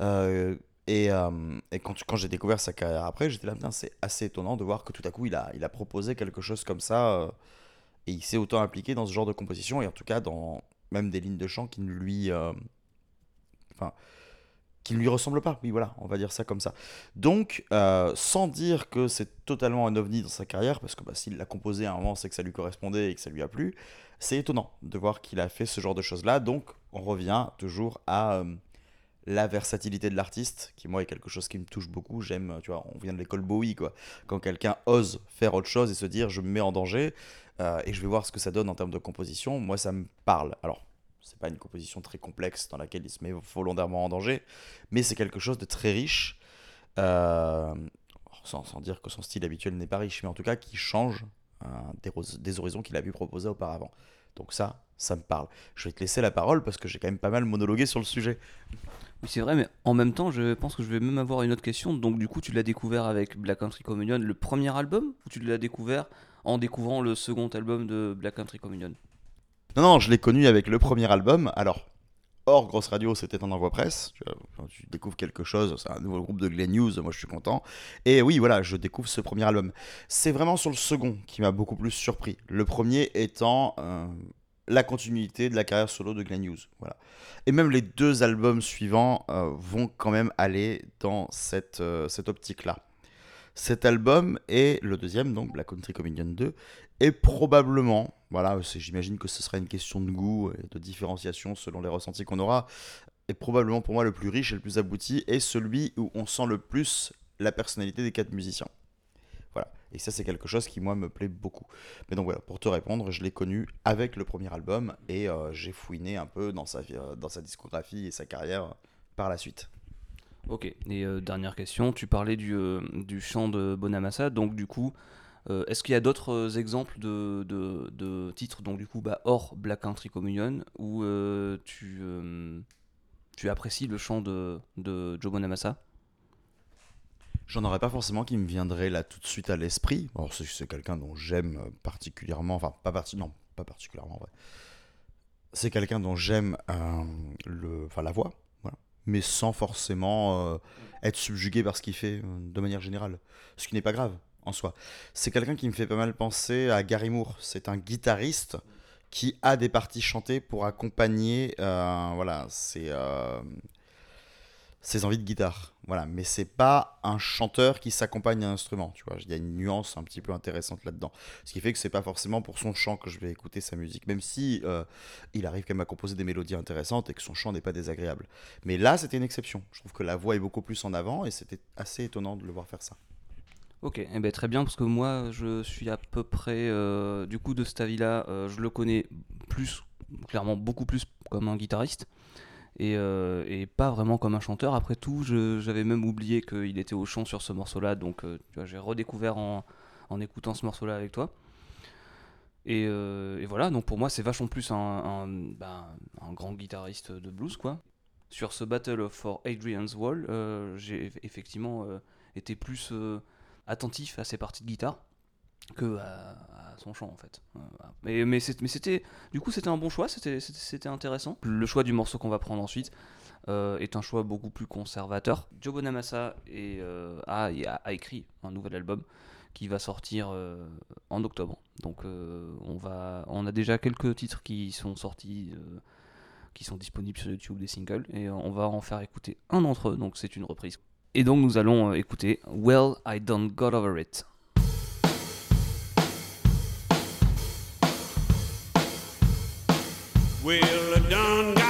[SPEAKER 1] Et, et quand, quand j'ai découvert sa carrière après, j'étais là, c'est assez étonnant de voir que tout à coup, il a, il a proposé quelque chose comme ça. Et il s'est autant impliqué dans ce genre de composition, et en tout cas dans même des lignes de chant qui ne lui. euh, qui ne lui ressemblent pas. Oui, voilà, on va dire ça comme ça. Donc, euh, sans dire que c'est totalement un ovni dans sa carrière, parce que bah, s'il l'a composé à un moment, c'est que ça lui correspondait et que ça lui a plu, c'est étonnant de voir qu'il a fait ce genre de choses-là. Donc, on revient toujours à euh, la versatilité de l'artiste, qui moi est quelque chose qui me touche beaucoup. J'aime, tu vois, on vient de l'école Bowie, quoi. Quand quelqu'un ose faire autre chose et se dire, je me mets en danger, euh, et je vais voir ce que ça donne en termes de composition, moi ça me parle. Alors, c'est pas une composition très complexe dans laquelle il se met volontairement en danger, mais c'est quelque chose de très riche, euh, sans, dire que son style habituel n'est pas riche, mais en tout cas qui change euh, des, des horizons qu'il a pu proposer auparavant. Donc ça, ça me parle. Je vais te laisser la parole parce que j'ai quand même pas mal monologué sur le sujet.
[SPEAKER 2] Oui, c'est vrai, mais en même temps, je pense que je vais même avoir une autre question. Donc, du coup, tu l'as découvert avec Black Country Communion, le premier album, ou tu l'as découvert en découvrant le second album de Black Country Communion?
[SPEAKER 1] Non, non, je l'ai connu avec le premier album. Alors, hors grosse radio, c'était un envoi presse. Tu, découvres quelque chose, c'est un nouveau groupe de Glen News, moi je suis content. Et oui, voilà, je découvre ce premier album. C'est vraiment sur le second qui m'a beaucoup plus surpris. Le premier étant la continuité de la carrière solo de Glenn Hughes. Voilà. Et même les deux albums suivants euh, vont quand même aller dans cette, euh, cette optique-là. Cet album et le deuxième, donc Black Country Communion 2, est probablement, voilà, j'imagine que ce sera une question de goût et de différenciation selon les ressentis qu'on aura, est probablement pour moi le plus riche et le plus abouti, et celui où on sent le plus la personnalité des quatre musiciens. Et ça, c'est quelque chose qui, moi, me plaît beaucoup. Mais donc voilà, pour te répondre, je l'ai connu avec le premier album et euh, j'ai fouiné un peu dans sa, euh, dans sa discographie et sa carrière euh, par la suite.
[SPEAKER 2] Ok, et dernière question, tu parlais du, du chant de Bonamassa, donc du coup, est-ce qu'il y a d'autres exemples de, de- de titres, donc du coup, bah, hors Black Country Communion, où tu, tu apprécies le chant de, de Joe Bonamassa?
[SPEAKER 1] J'en aurais pas forcément qui me viendrait là tout de suite à l'esprit. C'est, quelqu'un dont j'aime particulièrement, enfin pas parti, non, pas particulièrement. C'est quelqu'un dont j'aime euh, la voix, mais sans forcément euh, être subjugué par ce qu'il fait euh, de manière générale, ce qui n'est pas grave en soi. C'est quelqu'un qui me fait pas mal penser à Gary Moore. C'est un guitariste qui a des parties chantées pour accompagner, euh, voilà, ses, ses envies de guitare. Voilà, mais c'est pas un chanteur qui s'accompagne à un instrument, tu vois. Il y a une nuance un petit peu intéressante là-dedans. Ce qui fait que c'est pas forcément pour son chant que je vais écouter sa musique, même si euh, il arrive quand même à composer des mélodies intéressantes et que son chant n'est pas désagréable. Mais là, c'était une exception. Je trouve que la voix est beaucoup plus en avant et c'était assez étonnant de le voir faire ça.
[SPEAKER 2] Ok, eh ben, très bien, parce que moi, je suis à peu près, euh, du coup, de cet avis-là, euh, je le connais plus, clairement beaucoup plus comme un guitariste, et, euh, et pas vraiment comme un chanteur. Après tout, j'avais même oublié qu'il était au chant sur ce morceau-là, donc euh, j'ai redécouvert en, en écoutant ce morceau-là avec toi. Et, euh, et voilà, donc pour moi, c'est vachement plus un, un, ben, un grand guitariste de blues, quoi. Sur ce Battle for Adrian's Wall, j'ai eff- effectivement été plus attentif à ses parties de guitare que à, son chant en fait. Euh. Mais, mais c'était du coup c'était un bon choix, c'était intéressant. Le choix du morceau qu'on va prendre ensuite euh, est un choix beaucoup plus conservateur. Joe Bonamassa euh, a, écrit un nouvel album qui va sortir en octobre. Donc on va on a déjà quelques titres qui sont sortis qui sont disponibles sur YouTube des singles et on va en faire écouter un d'entre eux donc c'est une reprise. Et donc nous allons écouter Well I Done Got Over It.
[SPEAKER 4] Well, done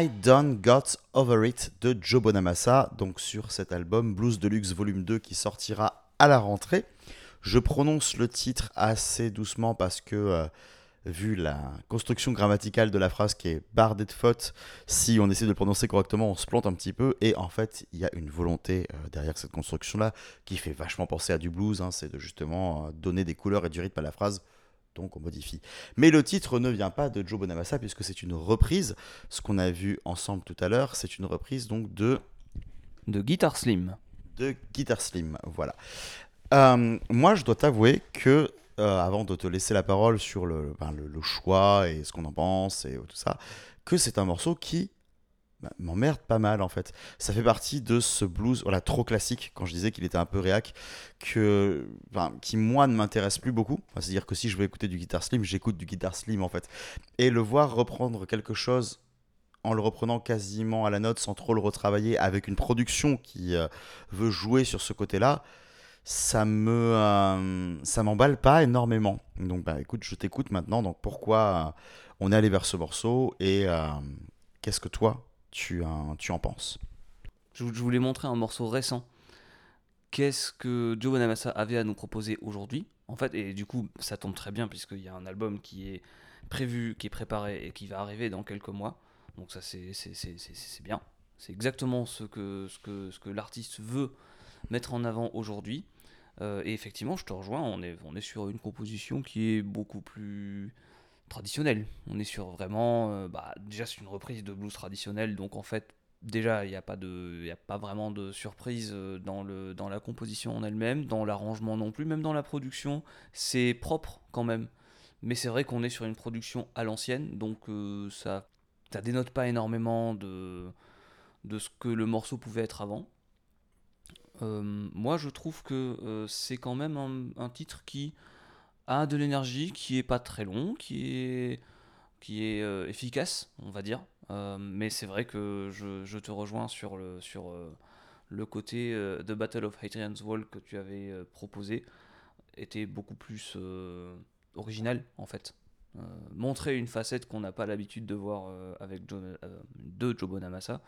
[SPEAKER 4] I Done Got Over It
[SPEAKER 1] de Joe Bonamassa, donc sur cet album Blues Deluxe Volume 2 qui sortira à la rentrée. Je prononce le titre assez doucement parce que, euh, vu la construction grammaticale de la phrase qui est bardée de fautes, si on essaie de le prononcer correctement, on se plante un petit peu. Et en fait, il y a une volonté euh, derrière cette construction-là qui fait vachement penser à du blues. hein, c'est de justement euh, donner des couleurs et du rythme à la phrase. Donc on modifie. Mais le titre ne vient pas de Joe Bonamassa puisque c'est une reprise. Ce qu'on a vu ensemble tout à l'heure, c'est une reprise donc de
[SPEAKER 2] De Guitar Slim.
[SPEAKER 1] de Guitar Slim. Voilà. Euh, moi, je dois t'avouer que, euh, avant de te laisser la parole sur le, ben, le, le choix et ce qu'on en pense et tout ça, que c'est un morceau qui bah, m'emmerde pas mal en fait. Ça fait partie de ce blues, voilà, trop classique, quand je disais qu'il était un peu réac, que, qui moi ne m'intéresse plus beaucoup. C'est-à-dire que si je veux écouter du Guitar Slim, j'écoute du Guitar Slim en fait. Et le voir reprendre quelque chose en le reprenant quasiment à la note sans trop le retravailler avec une production qui euh, veut jouer sur ce côté-là, ça me euh, ça m'emballe pas énormément. Donc bah écoute, je t'écoute maintenant. Donc pourquoi on est allé vers ce morceau et euh, qu'est-ce que toi tu, en- tu en penses
[SPEAKER 2] Je, voulais montrer un morceau récent. Qu'est-ce que Joe Bonamassa avait à nous proposer aujourd'hui? En fait, et du coup, ça tombe très bien puisqu'il y a un album qui est prévu, qui est préparé et qui va arriver dans quelques mois. Donc ça, c'est bien. C'est exactement ce que, ce que, ce que l'artiste veut mettre en avant aujourd'hui. Euh, et effectivement, je te rejoins, on est, on est sur une composition qui est beaucoup plus traditionnelle. On est sur vraiment... euh, bah, déjà, c'est une reprise de blues traditionnel, donc en fait, déjà, il n'y a, pas de- y a pas vraiment de surprise euh, dans, le, dans la composition en elle-même, dans l'arrangement non plus, même dans la production. C'est propre quand même. Mais c'est vrai qu'on est sur une production à l'ancienne, donc euh, ça, ça dénote pas énormément de, de ce que le morceau pouvait être avant. Moi, je trouve que c'est quand même un titre qui a de l'énergie, qui est pas très long, qui est, qui est euh, efficace, on va dire. Euh, mais c'est vrai que je, je te rejoins sur le, sur, euh, le côté The Battle of Hadrian's Wall que tu avais proposé était beaucoup plus original en fait. Montrer une facette qu'on n'a pas l'habitude de voir avec euh, de Joe Bonamassa.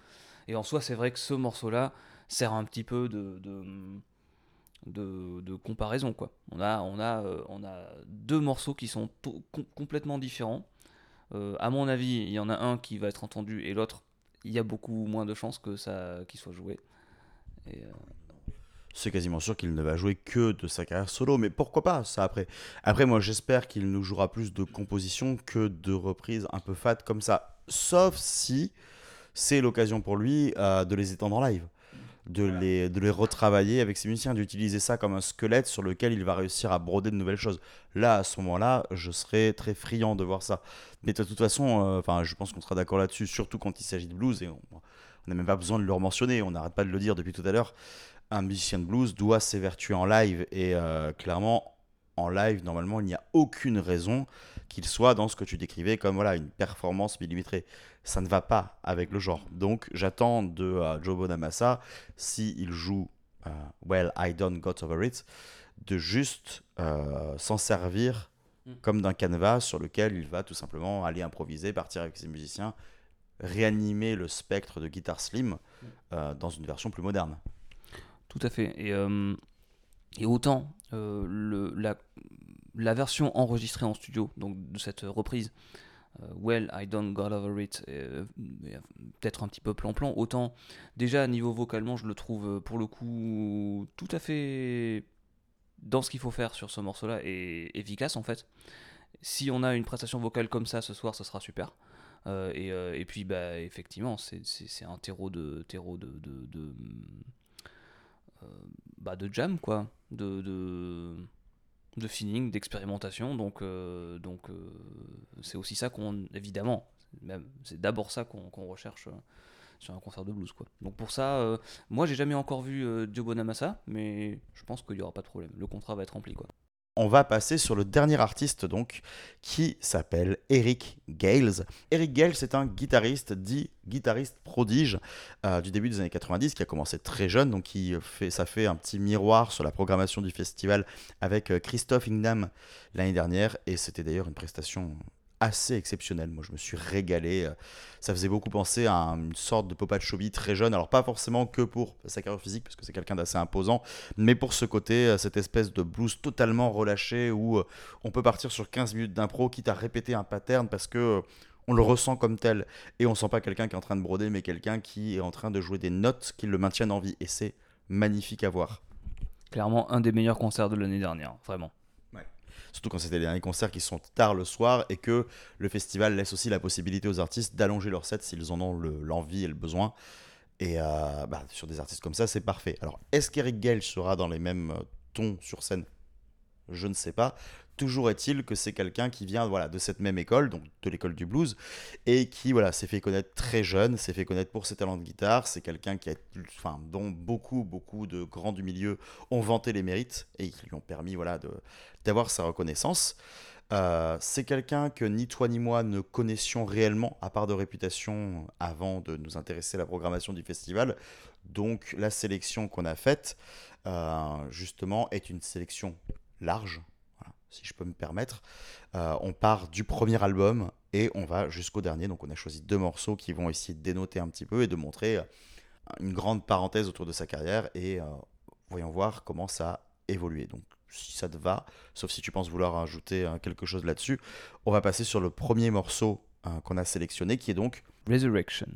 [SPEAKER 2] Et en soi, c'est vrai que ce morceau-là sert un petit peu de, de, de- comparaison. Quoi. On, a, on, a, euh, on a deux morceaux qui sont complètement différents. Euh, à mon avis, il y en a un qui va être entendu et l'autre, il y a beaucoup moins de chances que ça qu'il soit joué. Euh,
[SPEAKER 1] C'est quasiment sûr qu'il ne va jouer que de sa carrière solo, mais pourquoi pas ça après Après, moi j'espère qu'il nous jouera plus de compositions que de reprises un peu fat comme ça. Sauf si c'est l'occasion pour lui de les étendre en live, de les, de les retravailler avec ses musiciens, d'utiliser ça comme un squelette sur lequel il va réussir à broder de nouvelles choses. Là, à ce moment-là, je serais très friand de voir ça. Mais de toute façon, euh, je pense qu'on sera d'accord là-dessus, surtout quand il s'agit de blues, et on n'a même pas besoin de le mentionner, on n'arrête pas de le dire depuis tout à l'heure un musicien de blues doit s'évertuer en live et euh, clairement en live normalement il n'y a aucune raison qu'il soit dans ce que tu décrivais comme voilà une performance millimétrée ça ne va pas avec le genre donc j'attends de euh, Joe Bonamassa si il joue euh, Well I Don't Got Over It de juste euh, s'en servir
[SPEAKER 2] Mm.
[SPEAKER 1] comme d'un canevas sur lequel il va tout simplement aller improviser partir avec ses musiciens réanimer le spectre de Guitar Slim euh, dans une version plus moderne
[SPEAKER 2] Tout à fait. Et, et autant le, la, la version enregistrée en studio, donc de cette reprise, Well, I Don't Got Over It, euh, peut-être un petit peu plan-plan, autant déjà niveau vocalement, je le trouve euh, pour le coup tout à fait dans ce qu'il faut faire sur ce morceau-là et efficace en fait. Si on a une prestation vocale comme ça ce soir, ce sera super. Euh, et, euh, et puis bah effectivement, c'est- un terreau de terreau de, de, euh, bah, de jam quoi, de, de, de feeling, d'expérimentation. Donc euh, donc euh, c'est aussi ça qu'on évidemment, c'est d'abord ça qu'on recherche euh, sur un concert de blues quoi. Donc pour ça, moi j'ai jamais encore vu Joe Bonamassa, mais je pense qu'il y aura pas de problème. Le contrat va être rempli quoi.
[SPEAKER 1] On va passer sur le dernier artiste donc qui s'appelle Eric Gales. Eric Gales c'est un guitariste dit guitariste prodige euh, du début des années 90 qui a commencé très jeune donc qui fait ça fait un petit miroir sur la programmation du festival avec euh, Christophe Ingham l'année dernière et c'était d'ailleurs une prestation assez exceptionnel. Moi, je me suis régalé. euh, Ça faisait beaucoup penser à une sorte de Popa Chobi très jeune. Alors, pas forcément que pour sa carrière physique, parce que c'est quelqu'un d'assez imposant, mais pour ce côté, euh, cette espèce de blues totalement relâché où euh, on peut partir sur 15 minutes d'impro, quitte à répéter un pattern parce que. on le ressent comme tel et on sent pas quelqu'un qui est en train de broder mais quelqu'un qui est en train de jouer des notes qui le maintiennent en vie et c'est magnifique à voir
[SPEAKER 6] Clairement, un des meilleurs concerts de l'année dernière, vraiment.
[SPEAKER 1] Surtout quand c'était les derniers concerts qui sont tard le soir et que le festival laisse aussi la possibilité aux artistes d'allonger leur set s'ils en ont le- l'envie et le besoin. Et euh, bah, sur des artistes comme ça, c'est parfait. Alors, est-ce qu'Eric Gale sera dans les mêmes euh, tons sur scène Je ne sais pas. Toujours est-il que c'est quelqu'un qui vient voilà, de cette même école, donc de l'école du blues, et qui voilà, s'est fait connaître très jeune, s'est fait connaître pour ses talents de guitare. C'est quelqu'un qui a, enfin, dont beaucoup, beaucoup de grands du milieu ont vanté les mérites et qui lui ont permis voilà, d'avoir sa reconnaissance. Euh, c'est quelqu'un que ni toi ni moi ne connaissions réellement, à part de réputation, avant de nous intéresser à la programmation du festival. Donc la sélection qu'on a faite, euh, justement, est une sélection large, si je peux me permettre. Euh, on part du premier album et on va jusqu'au dernier. Donc on a choisi deux morceaux qui vont essayer de dénoter un petit peu et de montrer euh, une grande parenthèse autour de sa carrière et euh, voyons voir comment ça a évolué. Donc si ça te va, sauf si tu penses vouloir ajouter quelque chose là-dessus, on va passer sur le premier morceau qu'on a sélectionné qui est donc
[SPEAKER 6] Resurrection.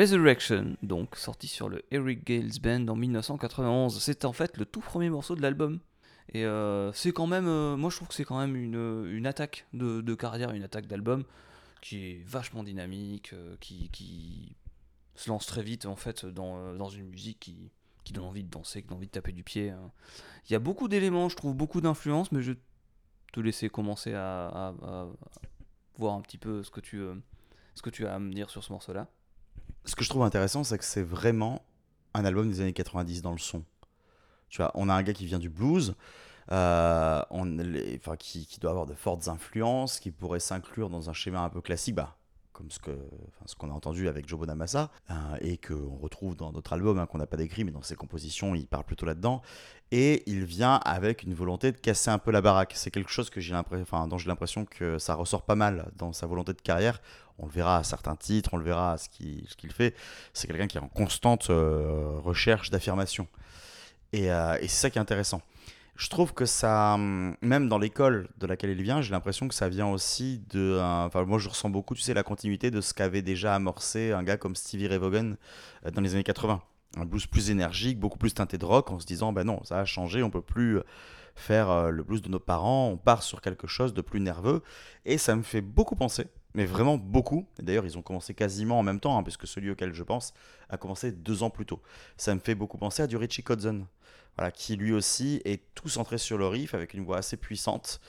[SPEAKER 2] Resurrection, donc sorti sur le Eric Gales Band en 1991. C'est en fait le tout premier morceau de l'album. Et euh, c'est quand même, euh, moi je trouve que c'est quand même une, une attaque de, carrière, une attaque d'album qui est vachement dynamique, euh, qui, qui se lance très vite en fait dans, euh, dans une musique qui, qui donne envie de danser, qui donne envie de taper du pied. hein. Il y a beaucoup d'éléments, je trouve beaucoup d'influences, mais je vais te laisser commencer à, voir un petit peu ce que tu, euh, ce que tu as à me dire sur ce morceau-là.
[SPEAKER 1] Ce que je trouve intéressant, c'est que c'est vraiment un album des années 90 dans le son. Tu vois, on a un gars qui vient du blues, euh, enfin, qui, doit avoir de fortes influences, qui pourrait s'inclure dans un schéma un peu classique, bah, comme ce enfin, ce qu'on a entendu avec Joe Bonamassa, euh, et qu'on retrouve dans d'autres albums hein, qu'on n'a pas décrits, mais dans ses compositions, il parle plutôt là-dedans. Et il vient avec une volonté de casser un peu la baraque. C'est quelque chose que j'ai enfin, dont j'ai l'impression que ça ressort pas mal dans sa volonté de carrière. On le verra à certains titres, on le verra à ce qu'il fait. C'est quelqu'un qui est en constante euh, recherche d'affirmation. Et, euh, et c'est ça qui est intéressant. Je trouve que ça, même dans l'école de laquelle il vient, j'ai l'impression que ça vient aussi de. un- Enfin, moi, je ressens beaucoup, tu sais, la continuité de ce qu'avait déjà amorcé un gars comme Stevie Ray Vaughan euh, dans les années 80. Un blues plus énergique, beaucoup plus teinté de rock, en se disant, ben non, ça a changé, on peut plus faire euh, le blues de nos parents, on part sur quelque chose de plus nerveux. Et ça me fait beaucoup penser, mais vraiment beaucoup. D'ailleurs, ils ont commencé quasiment en même temps, hein, puisque celui auquel je pense a commencé deux ans plus tôt. Ça me fait beaucoup penser à du Richie Kotzen, voilà, qui lui aussi est tout centré sur le riff avec une voix assez puissante.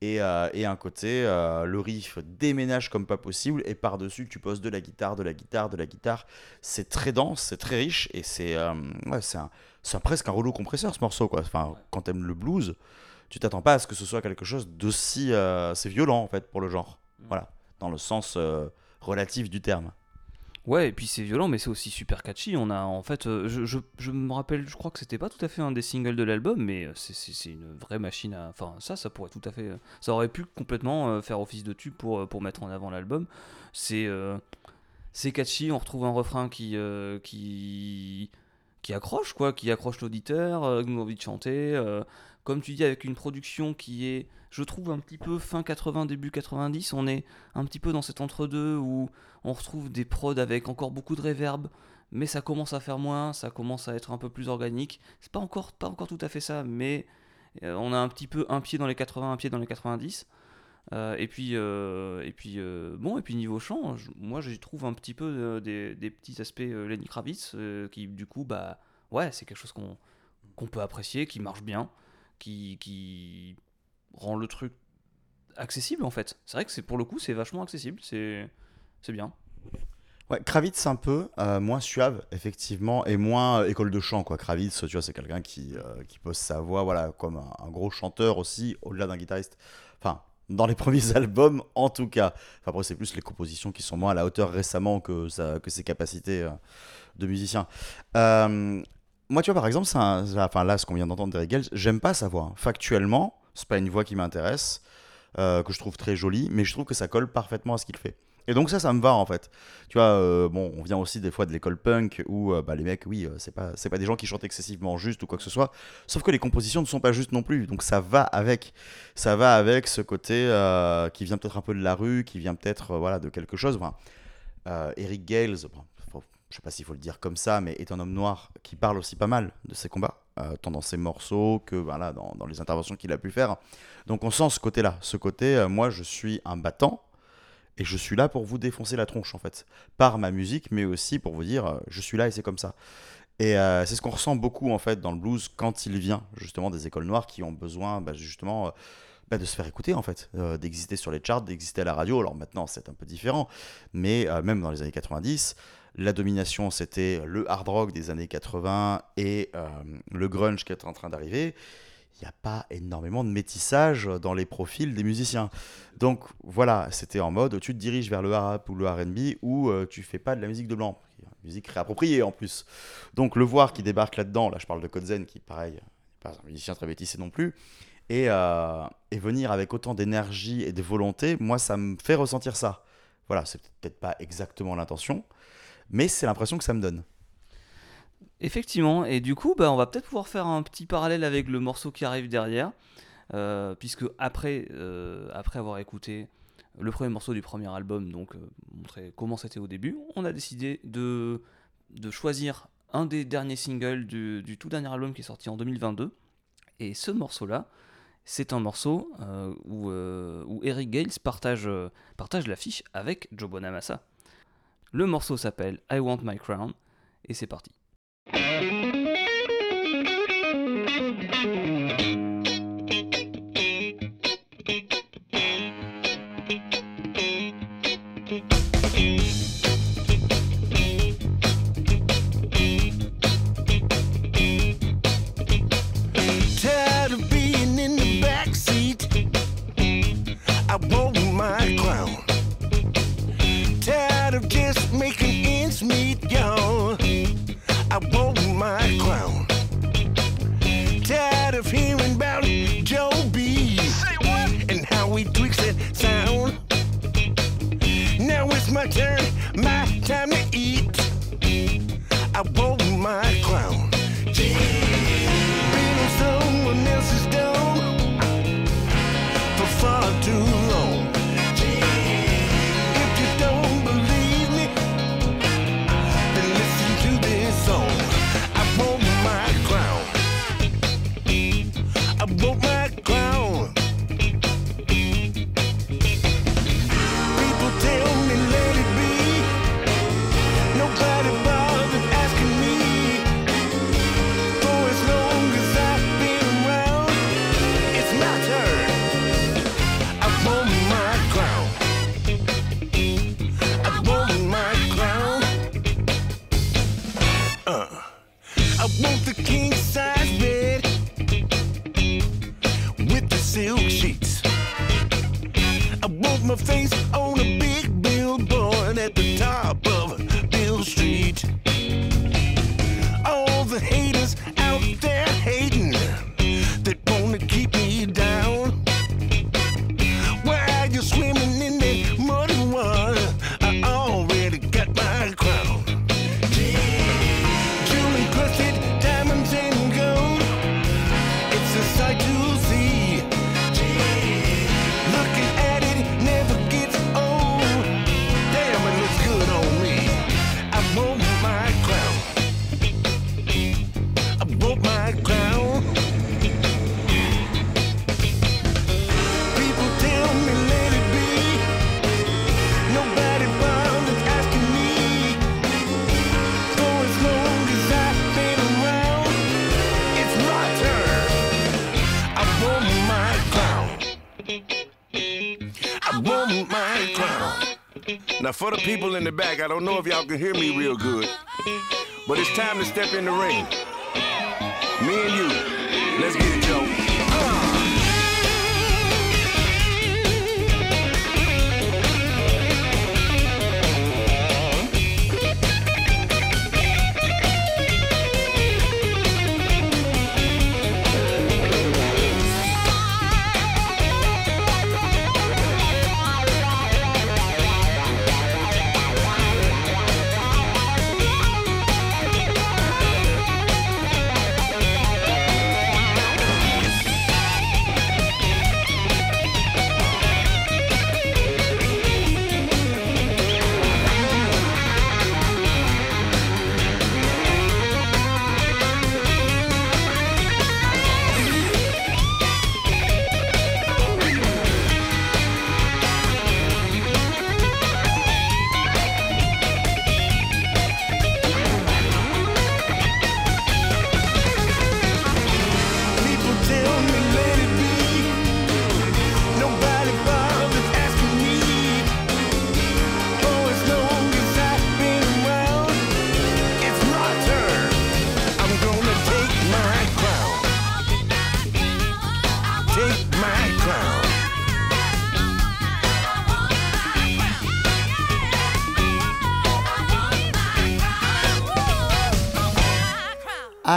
[SPEAKER 1] Et, euh, et un côté, euh, le riff déménage comme pas possible, et par-dessus, tu poses de la guitare, de la guitare, de la guitare. C'est très dense, c'est très riche, et c'est euh, un- c'est presque un rouleau compresseur ce morceau. Quoi. Enfin, quand t'aimes le blues, tu t'attends pas à ce que ce soit quelque chose d'aussi euh, c'est violent en fait pour le genre. Voilà, dans le sens euh, relatif du terme.
[SPEAKER 2] Ouais, et puis c'est violent, mais c'est aussi super catchy. On a en fait, euh, je, je, je me rappelle, je crois que c'était pas tout à fait un des singles de l'album, mais c'est- une vraie machine à. Enfin, ça, ça pourrait tout à fait. Ça aurait pu complètement faire office de tube pour, pour mettre en avant l'album. C'est euh, c'est catchy, on retrouve un refrain qui, euh, qui, qui accroche, quoi, qui accroche l'auditeur, euh, qui nous envie de chanter. euh, comme tu dis, avec une production qui est, je trouve, un petit peu fin 80, début 90, on est un petit peu dans cet entre-deux où on retrouve des prods avec encore beaucoup de reverb, mais ça commence à faire moins, ça commence à être un peu plus organique. C'est pas encore, pas encore tout à fait ça, mais euh, on a un petit peu un pied dans les 80, un pied dans les 90. Euh, et puis, euh, et puis euh, bon, et puis niveau chant, moi j'y trouve un petit peu des, petits aspects Lenny Kravitz qui, du coup, bah ouais, c'est quelque chose qu'on qu'on peut apprécier, qui marche bien, qui, qui rend le truc accessible en fait. C'est vrai que pour le coup, c'est vachement accessible, c'est bien.
[SPEAKER 1] Kravitz un peu, moins suave effectivement, et moins école de chant quoi. Kravitz, tu vois, c'est quelqu'un qui, qui pose sa voix, voilà, comme un, un gros chanteur aussi, au-delà d'un guitariste. Enfin, dans les premiers albums en tout cas. Enfin, après c'est plus les compositions qui sont moins à la hauteur récemment que, ses capacités euh, de musicien. Euh, moi, tu vois, par exemple, enfin là, ce qu'on vient d'entendre d'Eric Gales, j'aime pas sa voix. Factuellement, c'est pas une voix qui m'intéresse, euh, que je trouve très jolie, mais je trouve que ça colle parfaitement à ce qu'il fait. Et donc ça, ça me va en fait. Tu vois, euh, bon, on vient aussi des fois de l'école punk où euh, bah, les mecs, oui, euh, c'est pas, c'est pas des gens qui chantent excessivement juste ou quoi que ce soit. Sauf que les compositions ne sont pas justes non plus. Donc ça va avec, ça va avec ce côté euh, qui vient peut-être un peu de la rue, qui vient peut-être voilà de quelque chose. Eric Gales, bon, faut- je sais pas s'il faut le dire comme ça, mais est un homme noir qui parle aussi pas mal de ses combats, tant dans ses morceaux que voilà, dans, dans les interventions qu'il a pu faire. Donc on sent ce côté-là, ce côté, moi je suis un battant et je suis là pour vous défoncer la tronche en fait, par ma musique, mais aussi pour vous dire euh, je suis là et c'est comme ça. Et euh, c'est ce qu'on ressent beaucoup en fait dans le blues quand il vient justement des écoles noires qui ont besoin bah, justement euh, bah, de se faire écouter en fait, d'exister sur les charts, d'exister à la radio. Alors maintenant c'est un peu différent, mais même dans les années 90, la domination c'était le hard rock des années 80 et le grunge qui est en train d'arriver. Il n'y a pas énormément de métissage dans les profils des musiciens. Donc voilà, c'était en mode tu te diriges vers le rap ou le RB ou euh, tu fais pas de la musique de blanc. Musique réappropriée en plus. Donc le voir qui débarque là-dedans, là je parle de Kodzen qui pareil, n'est pas un musicien très métissé non plus, et, euh, et venir avec autant d'énergie et de volonté, moi ça me fait ressentir ça. Voilà, c'est peut-être pas exactement l'intention, mais c'est l'impression que ça me donne.
[SPEAKER 2] Effectivement, et du coup, bah, on va peut-être pouvoir faire un petit parallèle avec le morceau qui arrive derrière, euh, puisque après, euh, après avoir écouté le premier morceau du premier album, donc euh, montrer comment c'était au début, on a décidé de, choisir un des derniers singles du, tout dernier album qui est sorti en 2022. Et ce morceau-là, c'est un morceau où, Eric Gales partage, partage l'affiche avec Joe Bonamassa. Le morceau s'appelle I Want My Crown, et c'est parti.
[SPEAKER 7] Música it's my turn, my time to eat. I want my crown. Been on someone else's dome for far too people in the back, I don't know if y'all can hear me real good, but it's time to step in the ring. Me and you, let's get it, Joe.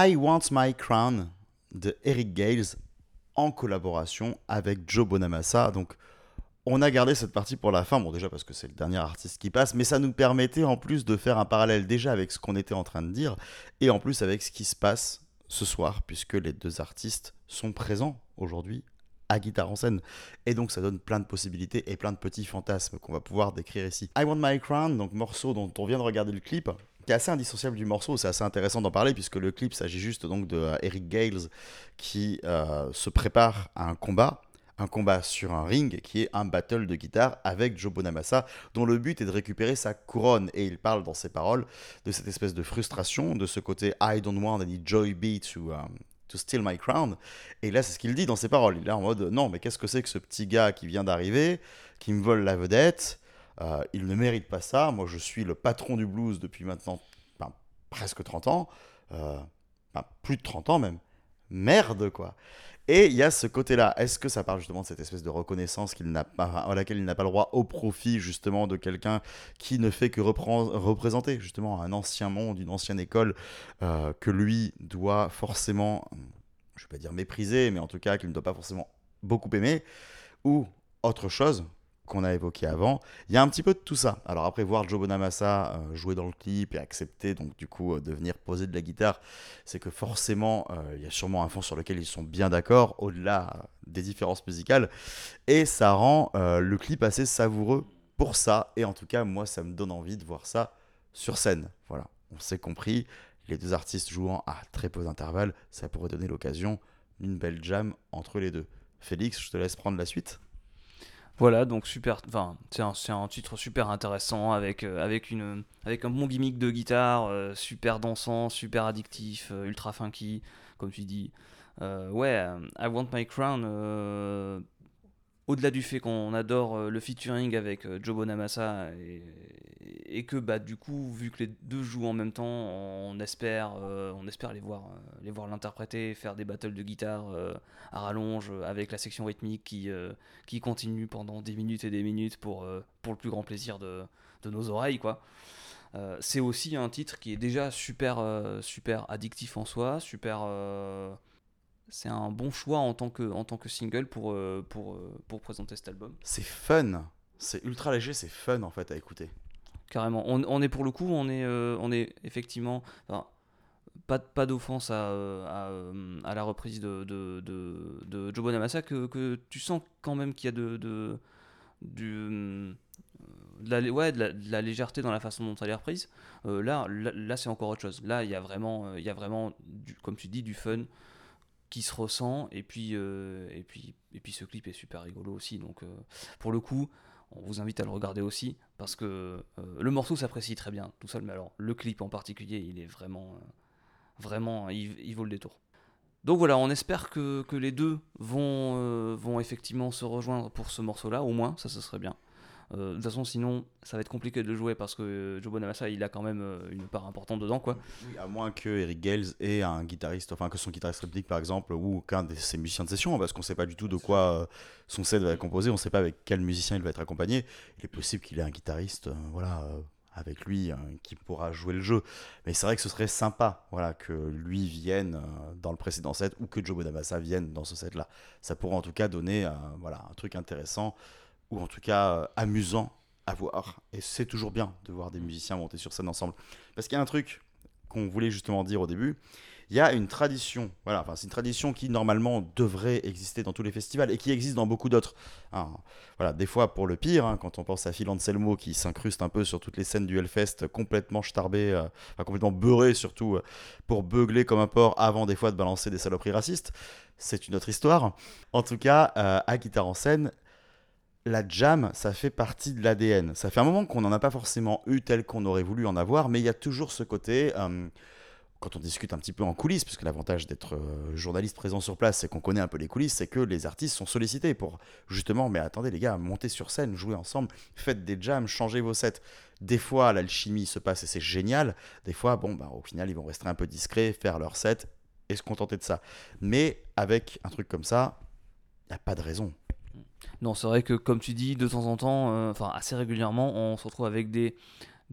[SPEAKER 1] I Want My Crown de Eric Gales en collaboration avec Joe Bonamassa. Donc, on a gardé cette partie pour la fin, bon déjà parce que c'est le dernier artiste qui passe, mais ça nous permettait en plus de faire un parallèle déjà avec ce qu'on était en train de dire et en plus avec ce qui se passe ce soir puisque les deux artistes sont présents aujourd'hui à guitare en scène. Et donc ça donne plein de possibilités et plein de petits fantasmes qu'on va pouvoir décrire ici. I Want My Crown, donc morceau dont on vient de regarder le clip, qui est assez indissociable du morceau, c'est assez intéressant d'en parler puisque le clip s'agit juste donc de euh, Eric Gales qui euh, se prépare à un combat. Un combat sur un ring qui est un battle de guitare avec Joe Bonamassa, dont le but est de récupérer sa couronne. Et il parle dans ses paroles de cette espèce de frustration, de ce côté I don't want any joy be to, um, to steal my crown. Et là, c'est ce qu'il dit dans ses paroles. Il est en mode non, mais qu'est-ce que c'est que ce petit gars qui vient d'arriver, qui me vole la vedette Euh, Il ne mérite pas ça. Moi, je suis le patron du blues depuis maintenant ben, presque 30 ans. Euh, ben, plus de 30 ans même. Merde, quoi. Et il y a ce côté-là. Est-ce que ça parle justement de cette espèce de reconnaissance qu'il n'a pas, à laquelle il n'a pas le droit au profit justement de quelqu'un qui ne fait que représenter justement un ancien monde, une ancienne école euh, que lui doit forcément, je vais pas dire mépriser, mais en tout cas qu'il ne doit pas forcément beaucoup aimer, ou autre chose? Qu'on a évoqué avant. Il y a un petit peu de tout ça. Alors après, voir Joe Bonamassa euh, jouer dans le clip et accepter donc du coup euh, de venir poser de la guitare, c'est que forcément, euh, il y a sûrement un fond sur lequel ils sont bien d'accord, au-delà des différences musicales, et ça rend le clip assez savoureux pour ça, et en tout cas, moi, ça me donne envie de voir ça sur scène. Voilà, on s'est compris, les deux artistes jouant à très peu d'intervalle, ça pourrait donner l'occasion d'une belle jam entre les deux. Félix, je te laisse prendre la suite.
[SPEAKER 2] Voilà, donc super. Enfin, c'est un, titre super intéressant avec, euh, avec, un bon gimmick de guitare, euh, super dansant, super addictif, euh, ultra funky, comme tu dis. Ouais, I Want My Crown, au-delà du fait qu'on adore euh, le featuring avec euh, Joe Bonamassa et, que bah, du coup, vu que les deux jouent en même temps, on espère, euh, on espère les voir, les voir l'interpréter, faire des battles de guitare à rallonge avec la section rythmique qui, qui continue pendant des minutes et des minutes pour, pour le plus grand plaisir de, de nos oreilles quoi. C'est aussi un titre qui est déjà super super addictif en soi, super c'est un bon choix en tant que en tant que single pour euh, pour euh, pour présenter cet album.
[SPEAKER 1] C'est fun, c'est ultra léger, c'est fun en fait à écouter.
[SPEAKER 2] Carrément. On, on est pour le coup, on est euh, on est effectivement enfin, pas, pas d'offense à, à, à la reprise de, de, de, de Joe Bonamassa que, que tu sens quand même qu'il y a de, de, du, de, la, ouais, de, la, de la légèreté dans la façon dont elle est reprise. Euh, là, là, là, c'est encore autre chose. Là, il y a vraiment, il y a vraiment du, comme tu dis, du fun se ressent et puis, euh, et puis, et puis ce clip est super rigolo aussi. Donc, euh, pour le coup, on vous invite à le regarder aussi parce que euh, le morceau s'apprécie très bien tout seul, mais alors le clip en particulier, il est vraiment, vraiment, il, vaut le détour. Donc voilà, on espère que, les deux vont, vont effectivement se rejoindre pour ce morceau-là, au moins, ça, ce serait bien. Euh, de toute façon, sinon, ça va être compliqué de le jouer parce que euh, Joe Bonamassa, il a quand même euh, une part importante dedans, quoi.
[SPEAKER 1] Oui, à moins que Eric Gales ait un guitariste, enfin que son guitariste réplique par exemple, ou qu'un de ses musiciens de session, parce qu'on sait pas du tout de quoi son set va être composé, on sait pas avec quel musicien il va être accompagné. Il est possible qu'il ait un guitariste, voilà, avec lui, qui pourra jouer le jeu. Mais c'est vrai que ce serait sympa, voilà, que lui vienne euh, dans le précédent set ou que Joe Bonamassa vienne dans ce set-là. Ça pourrait en tout cas donner, euh, voilà, un truc intéressant ou en tout cas euh, amusant à voir. Et c'est toujours bien de voir des musiciens monter sur scène ensemble. Parce qu'il y a un truc qu'on voulait justement dire au début, il y a une tradition, voilà, enfin c'est une tradition qui normalement devrait exister dans tous les festivals et qui existe dans beaucoup d'autres. hein. Voilà, des fois pour le pire, hein, quand on pense à Phil Anselmo qui s'incruste un peu sur toutes les scènes du Hellfest, complètement starbé, euh, complètement beurré surtout, euh, pour beugler comme un porc avant des fois de balancer des saloperies racistes, c'est une autre histoire. En tout cas, à Guitare en scène, la jam, ça fait partie de l'ADN. Ça fait un moment qu'on n'en a pas forcément eu tel qu'on aurait voulu en avoir, mais il y a toujours ce côté, euh, quand on discute un petit peu en coulisses, puisque l'avantage d'être euh, journaliste présent sur place, c'est qu'on connaît un peu les coulisses, c'est que les artistes sont sollicités pour justement, mais attendez les gars, montez sur scène, jouez ensemble, faites des jams, changez vos sets. Des fois, l'alchimie se passe et c'est génial. Des fois, bon, bah, au final, ils vont rester un peu discrets, faire leur set et se contenter de ça. Mais avec un truc comme ça, il n'y a pas de raison.
[SPEAKER 2] Non, c'est vrai que comme tu dis, de temps en temps, euh, enfin assez régulièrement, on se retrouve avec des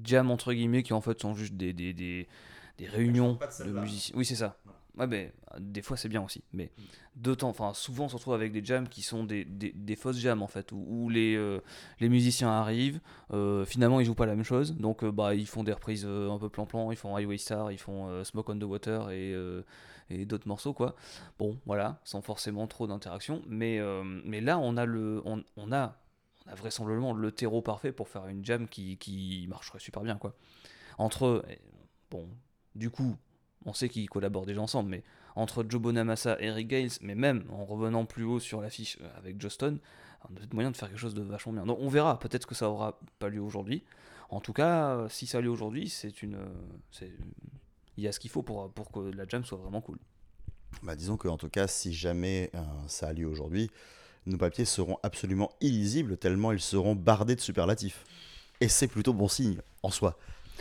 [SPEAKER 2] jams entre guillemets qui en fait sont juste des, des, des, des réunions
[SPEAKER 1] de
[SPEAKER 2] musiciens. Oui, c'est ça. Ouais, mais euh, des fois c'est bien aussi. Mais de temps, enfin souvent on se retrouve avec des jams qui sont des, des, des fausses jams en fait, où, où les, euh, les musiciens arrivent, euh, finalement ils jouent pas la même chose, donc euh, bah ils font des reprises un peu plan-plan, ils font Highway Star, ils font Smoke on the Water et, et d'autres morceaux quoi. Bon voilà, sans forcément trop d'interaction, mais, euh, mais là on a le, on, on a, on a vraisemblablement le terreau parfait pour faire une jam qui, qui marcherait super bien quoi. Entre bon, du coup on sait qu'ils collaborent déjà ensemble, mais entre Joe Bonamassa et Eric Gales, mais même en revenant plus haut sur l'affiche euh, avec Justin, on a peut-être moyen de faire quelque chose de vachement bien. Donc on verra, peut-être que ça aura pas lieu aujourd'hui. En tout cas, si ça a lieu aujourd'hui, c'est une. Il y a ce qu'il faut pour, pour que la jam soit vraiment cool.
[SPEAKER 1] Bah, disons que en tout cas, si jamais euh, ça a lieu aujourd'hui, nos papiers seront absolument illisibles tellement ils seront bardés de superlatifs. Et c'est plutôt bon signe en soi.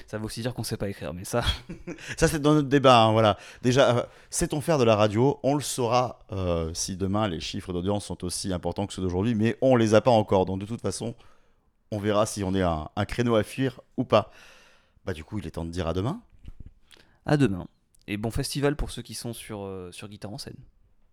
[SPEAKER 2] Ça veut aussi dire qu'on sait pas écrire, mais ça,
[SPEAKER 1] Ça, c'est dans notre débat. hein, voilà. Déjà, euh, sait-on faire de la radio? On le saura euh, si demain les chiffres d'audience sont aussi importants que ceux d'aujourd'hui, mais on les a pas encore. Donc, de toute façon, on verra si on est un, un créneau à fuir ou pas. Bah, du coup, il est temps de dire à demain.
[SPEAKER 2] À demain. Et bon festival pour ceux qui sont sur, euh, sur guitare en scène.